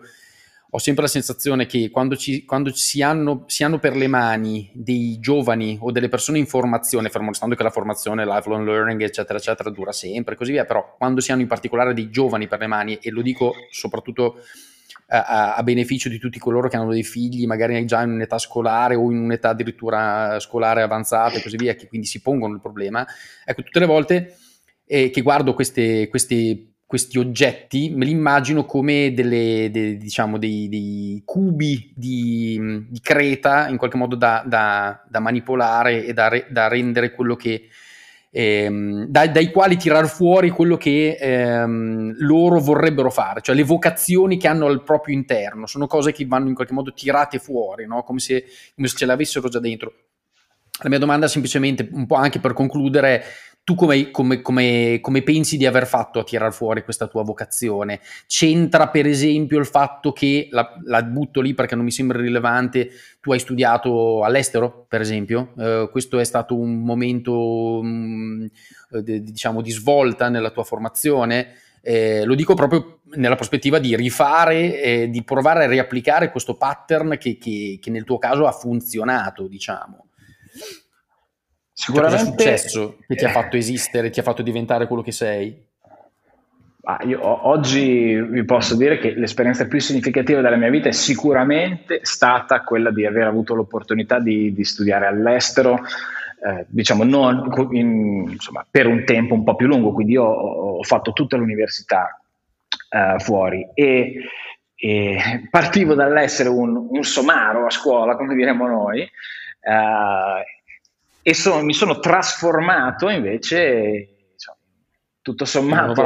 ho sempre la sensazione che quando, ci, quando si, hanno, si, hanno, per le mani dei giovani o delle persone in formazione, fermo restando che la formazione, lifelong learning, eccetera, eccetera, dura sempre e così via, però quando si hanno in particolare dei giovani per le mani, e lo dico soprattutto a, a, beneficio di tutti coloro che hanno dei figli, magari già in un'età scolare o in un'età addirittura scolare avanzata e così via, che quindi si pongono il problema. Ecco, tutte le volte eh, che guardo queste, queste, questi oggetti, me li immagino come delle, de, diciamo, dei, dei, cubi di, di, creta, in qualche modo da, da, da manipolare e da, re, da rendere quello che ehm, dai, dai, quali tirar fuori quello che ehm, loro vorrebbero fare, cioè le vocazioni che hanno al proprio interno, sono cose che vanno in qualche modo tirate fuori, no? come, se, come se ce l'avessero già dentro. La mia domanda semplicemente, un po' anche per concludere, tu come, come, come, come, pensi di aver fatto a tirar fuori questa tua vocazione? C'entra per esempio il fatto che, la, la butto lì perché non mi sembra rilevante, tu hai studiato all'estero per esempio? Eh, questo è stato un momento mh, mm, di, diciamo di svolta nella tua formazione? Eh, lo dico proprio nella prospettiva di rifare, eh, di provare a riapplicare questo pattern che, che, che nel tuo caso ha funzionato, diciamo. Sicuramente è successo che ti ha fatto esistere, ti ha fatto diventare quello che sei? Ah, io oggi vi posso dire che l'esperienza più significativa della mia vita è sicuramente stata quella di aver avuto l'opportunità di, di studiare all'estero, eh, diciamo non in, insomma, per un tempo un po' più lungo, quindi io ho, ho fatto tutta l'università eh, fuori e, e, partivo dall'essere un, un, somaro a scuola, come diremmo noi, eh, e sono, mi sono trasformato invece, tutto sommato,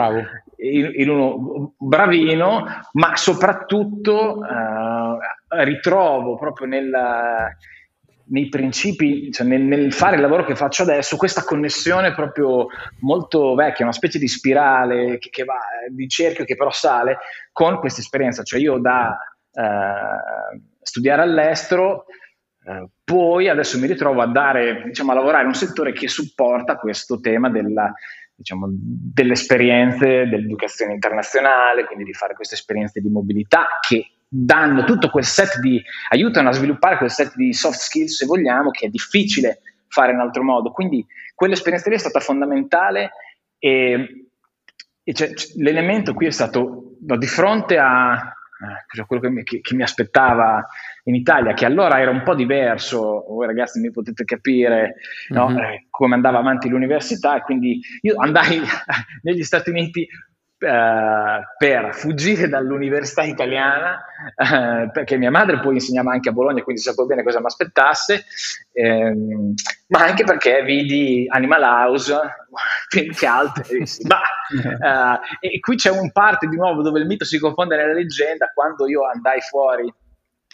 in, in, uno bravino, ma soprattutto uh, ritrovo proprio nella, nei principi, cioè nel, nel, fare il lavoro che faccio adesso, questa connessione proprio molto vecchia, una specie di spirale che, che va di cerchio che però sale con questa esperienza. Cioè io da uh, studiare all'estero eh, poi adesso mi ritrovo a, dare, diciamo, a lavorare in un settore che supporta questo tema della, diciamo, delle esperienze dell'educazione internazionale, quindi di fare queste esperienze di mobilità che danno tutto quel set di, aiutano a sviluppare quel set di soft skills, se vogliamo, che è difficile fare in altro modo. Quindi quell'esperienza lì è stata fondamentale e, e cioè, l'elemento qui è stato no, di fronte a eh, quello che mi, che, che mi, aspettava in Italia, che allora era un po' diverso, voi ragazzi mi potete capire no? mm-hmm. eh, come andava avanti l'università, e quindi io andai [LAUGHS] negli Stati Uniti Uh, per fuggire dall'università italiana, uh, perché mia madre poi insegnava anche a Bologna, quindi sapevo bene cosa mi aspettasse, ehm, ma anche perché vidi Animal House [LAUGHS] più che altri. [LAUGHS] ma, uh, e qui c'è un parte di nuovo dove il mito si confonde nella leggenda. Quando io andai fuori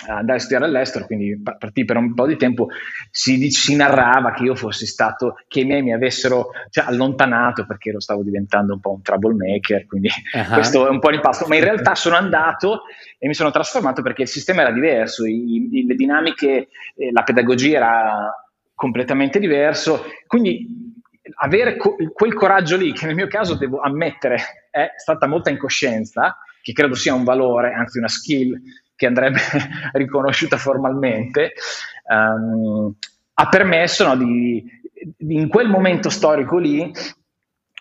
andare a studiare all'estero, quindi partì per un po' di tempo, si, si, narrava che io fossi stato, che i miei mi avessero cioè, allontanato perché ero stavo diventando un po' un troublemaker, quindi uh-huh. questo è un po' l'impasto, ma in realtà sono andato e mi sono trasformato perché il sistema era diverso, i, i, le dinamiche, eh, la pedagogia era completamente diverso, quindi avere co- quel coraggio lì, che nel mio caso devo ammettere è stata molta incoscienza, che credo sia un valore, anzi una skill che andrebbe [LAUGHS] riconosciuta formalmente, um, ha permesso no, di, di, in quel momento storico lì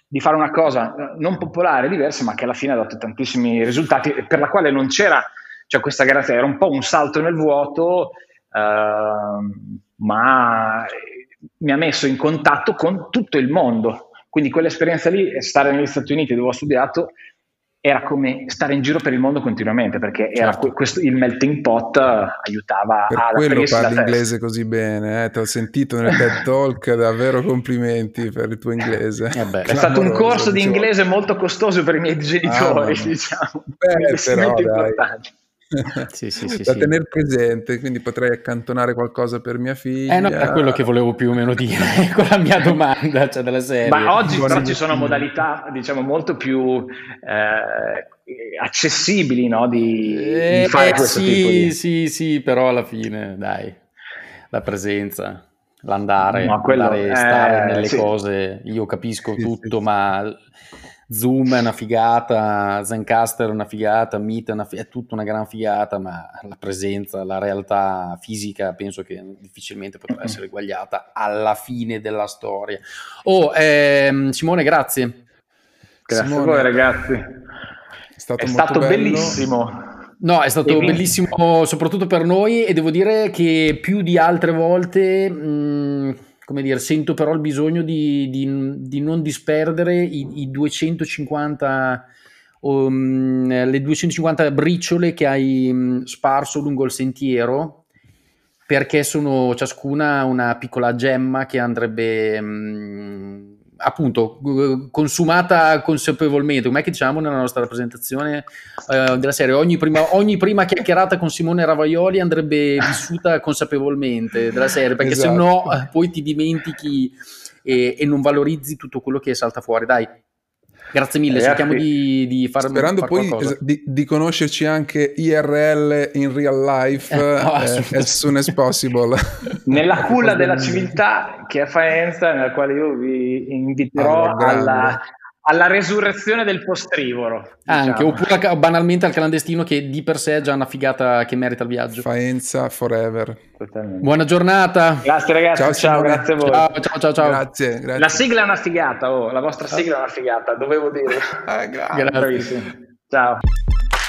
di fare una cosa non popolare, diversa, ma che alla fine ha dato tantissimi risultati, per la quale non c'era cioè questa garanzia, era un po' un salto nel vuoto, uh, ma mi ha messo in contatto con tutto il mondo. Quindi quell'esperienza lì, stare negli Stati Uniti dove ho studiato, era come stare in giro per il mondo continuamente perché certo. questo, il melting pot aiutava per a quello parli inglese così bene eh? ti ho sentito nel TED [LAUGHS] Talk davvero complimenti per il tuo inglese. Eh beh, è stato un corso di inglese molto costoso per i miei genitori ah, diciamo. Beh, però, dai sì, sì, sì, [LAUGHS] da tenere presente, quindi potrei accantonare qualcosa per mia figlia. Eh no, è quello che volevo più o meno dire [LAUGHS] con la mia domanda, cioè della serie. Ma oggi però ci sono modalità, diciamo, molto più eh, accessibili, no? Di, eh, di fare questo sì, tipo di... Sì, sì, però alla fine, dai, la presenza l'andare, no, quello, andare, stare eh, nelle sì. cose. Io capisco sì, tutto, sì, ma Zoom è una figata, Zencaster è una figata, Meet è, una, è tutta una gran figata, ma la presenza, la realtà fisica penso che difficilmente potrà essere eguagliata alla fine della storia. Oh, ehm, Simone, grazie. Grazie Simone, a voi ragazzi. È stato, è stato bellissimo. No, è stato bellissimo soprattutto per noi e devo dire che più di altre volte... Mh, come dire, sento però il bisogno di, di, di non disperdere i, i 250 um, le 250 briciole che hai um, sparso lungo il sentiero perché sono ciascuna una piccola gemma che andrebbe um, appunto consumata consapevolmente, come che diciamo nella nostra rappresentazione eh, della serie, ogni prima, ogni prima, chiacchierata con Simone Ravaioli andrebbe vissuta [LAUGHS] consapevolmente della serie, perché esatto. se no eh, poi ti dimentichi e, e, non valorizzi tutto quello che salta fuori. Dai, Grazie mille, Ragazzi, cerchiamo di, di far Sperando far poi di, di, conoscerci anche IRL in real life eh, [LAUGHS] no, eh, as soon as possible. [LAUGHS] Nella culla della civiltà che è Faenza, nella quale io vi inviterò allora, alla, alla resurrezione del postrivoro. Anche, diciamo. oppure banalmente al clandestino che di per sé è già una figata che merita il viaggio. Faenza forever. Totalmente. Buona giornata. Grazie ragazzi, ciao, ciao grazie a voi. Ciao, ciao, ciao, ciao. Grazie, grazie. La sigla è una figata, oh, la vostra sigla è una figata, dovevo dirlo. [LAUGHS] Ah, grazie. grazie. Ciao.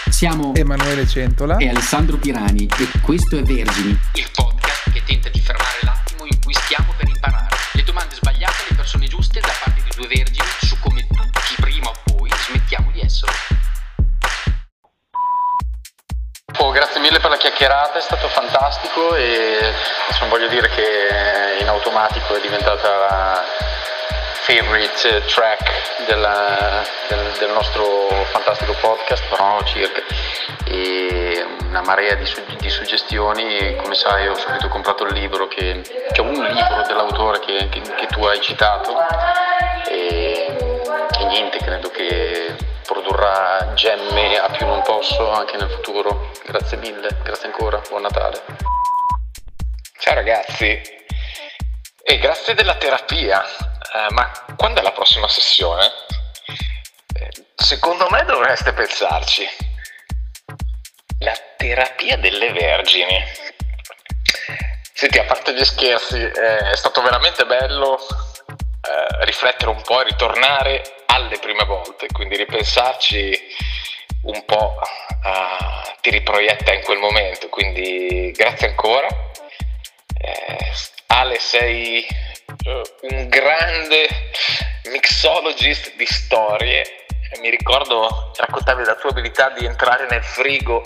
Siamo Emanuele Centola e Alessandro Pirani e questo è Vergini, il podcast grazie mille per la chiacchierata, è stato fantastico e non voglio dire che in automatico è diventata la favorite track della, del, del, nostro fantastico podcast, però circa. E una marea di, di, suggestioni, come sai ho subito comprato il libro, che, che un libro dell'autore che, che, che tu hai citato. E, e niente, credo che produrrà gemme a più non posso anche nel futuro. Grazie mille, grazie ancora, buon Natale. Ciao ragazzi, e grazie della terapia, eh, ma quando è la prossima sessione? Eh, secondo me dovreste pensarci. La terapia delle vergini. Senti, a parte gli scherzi, eh, è stato veramente bello eh, riflettere un po' e ritornare alle prime volte, quindi ripensarci un po' uh, ti riproietta in quel momento, quindi grazie ancora. Eh, Ale, sei uh, un grande mixologist di storie. Mi ricordo, raccontavi la tua abilità di entrare nel frigo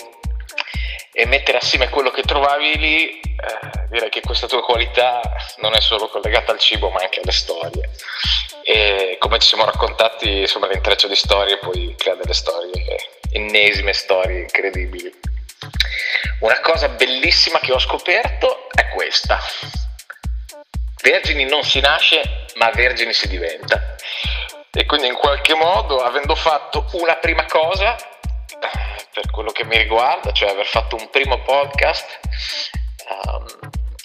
e mettere assieme quello che trovavi lì, eh, direi che questa tua qualità non è solo collegata al cibo ma anche alle storie. E come ci siamo raccontati, insomma, l'intreccio di storie poi crea delle storie, ennesime storie incredibili. Una cosa bellissima che ho scoperto è questa. Vergini non si nasce, ma vergini si diventa. E quindi in qualche modo, avendo fatto una prima cosa, per quello che mi riguarda, cioè aver fatto un primo podcast, um,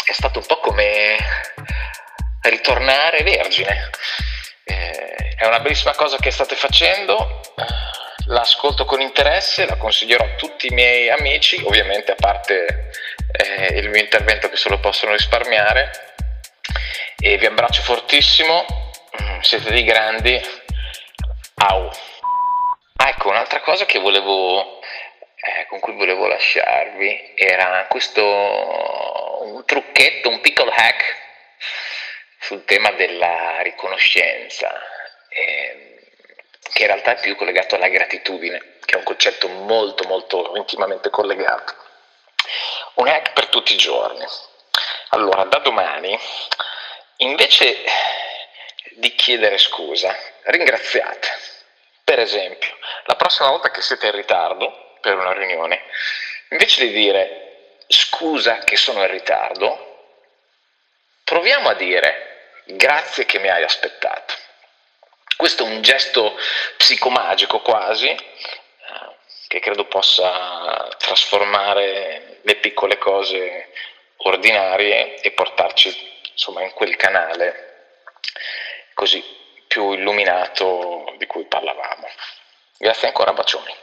è stato un po' come ritornare vergine. Eh, è una bellissima cosa che state facendo, l'ascolto con interesse, la consiglierò a tutti i miei amici, ovviamente a parte eh, il mio intervento che se lo possono risparmiare. E vi abbraccio fortissimo, mm, siete dei grandi. Au. Ah, ecco, un'altra cosa che volevo eh, con cui volevo lasciarvi era questo un trucchetto, un piccolo hack sul tema della riconoscenza, eh, che in realtà è più collegato alla gratitudine, che è un concetto molto molto intimamente collegato. Un hack per tutti i giorni. Allora, da domani, invece di chiedere scusa, ringraziate. Per esempio, la prossima volta che siete in ritardo, per una riunione, invece di dire scusa che sono in ritardo, proviamo a dire grazie che mi hai aspettato. Questo è un gesto psicomagico quasi, eh, che credo possa trasformare le piccole cose ordinarie e portarci insomma in quel canale così più illuminato di cui parlavamo. Grazie ancora, bacioni.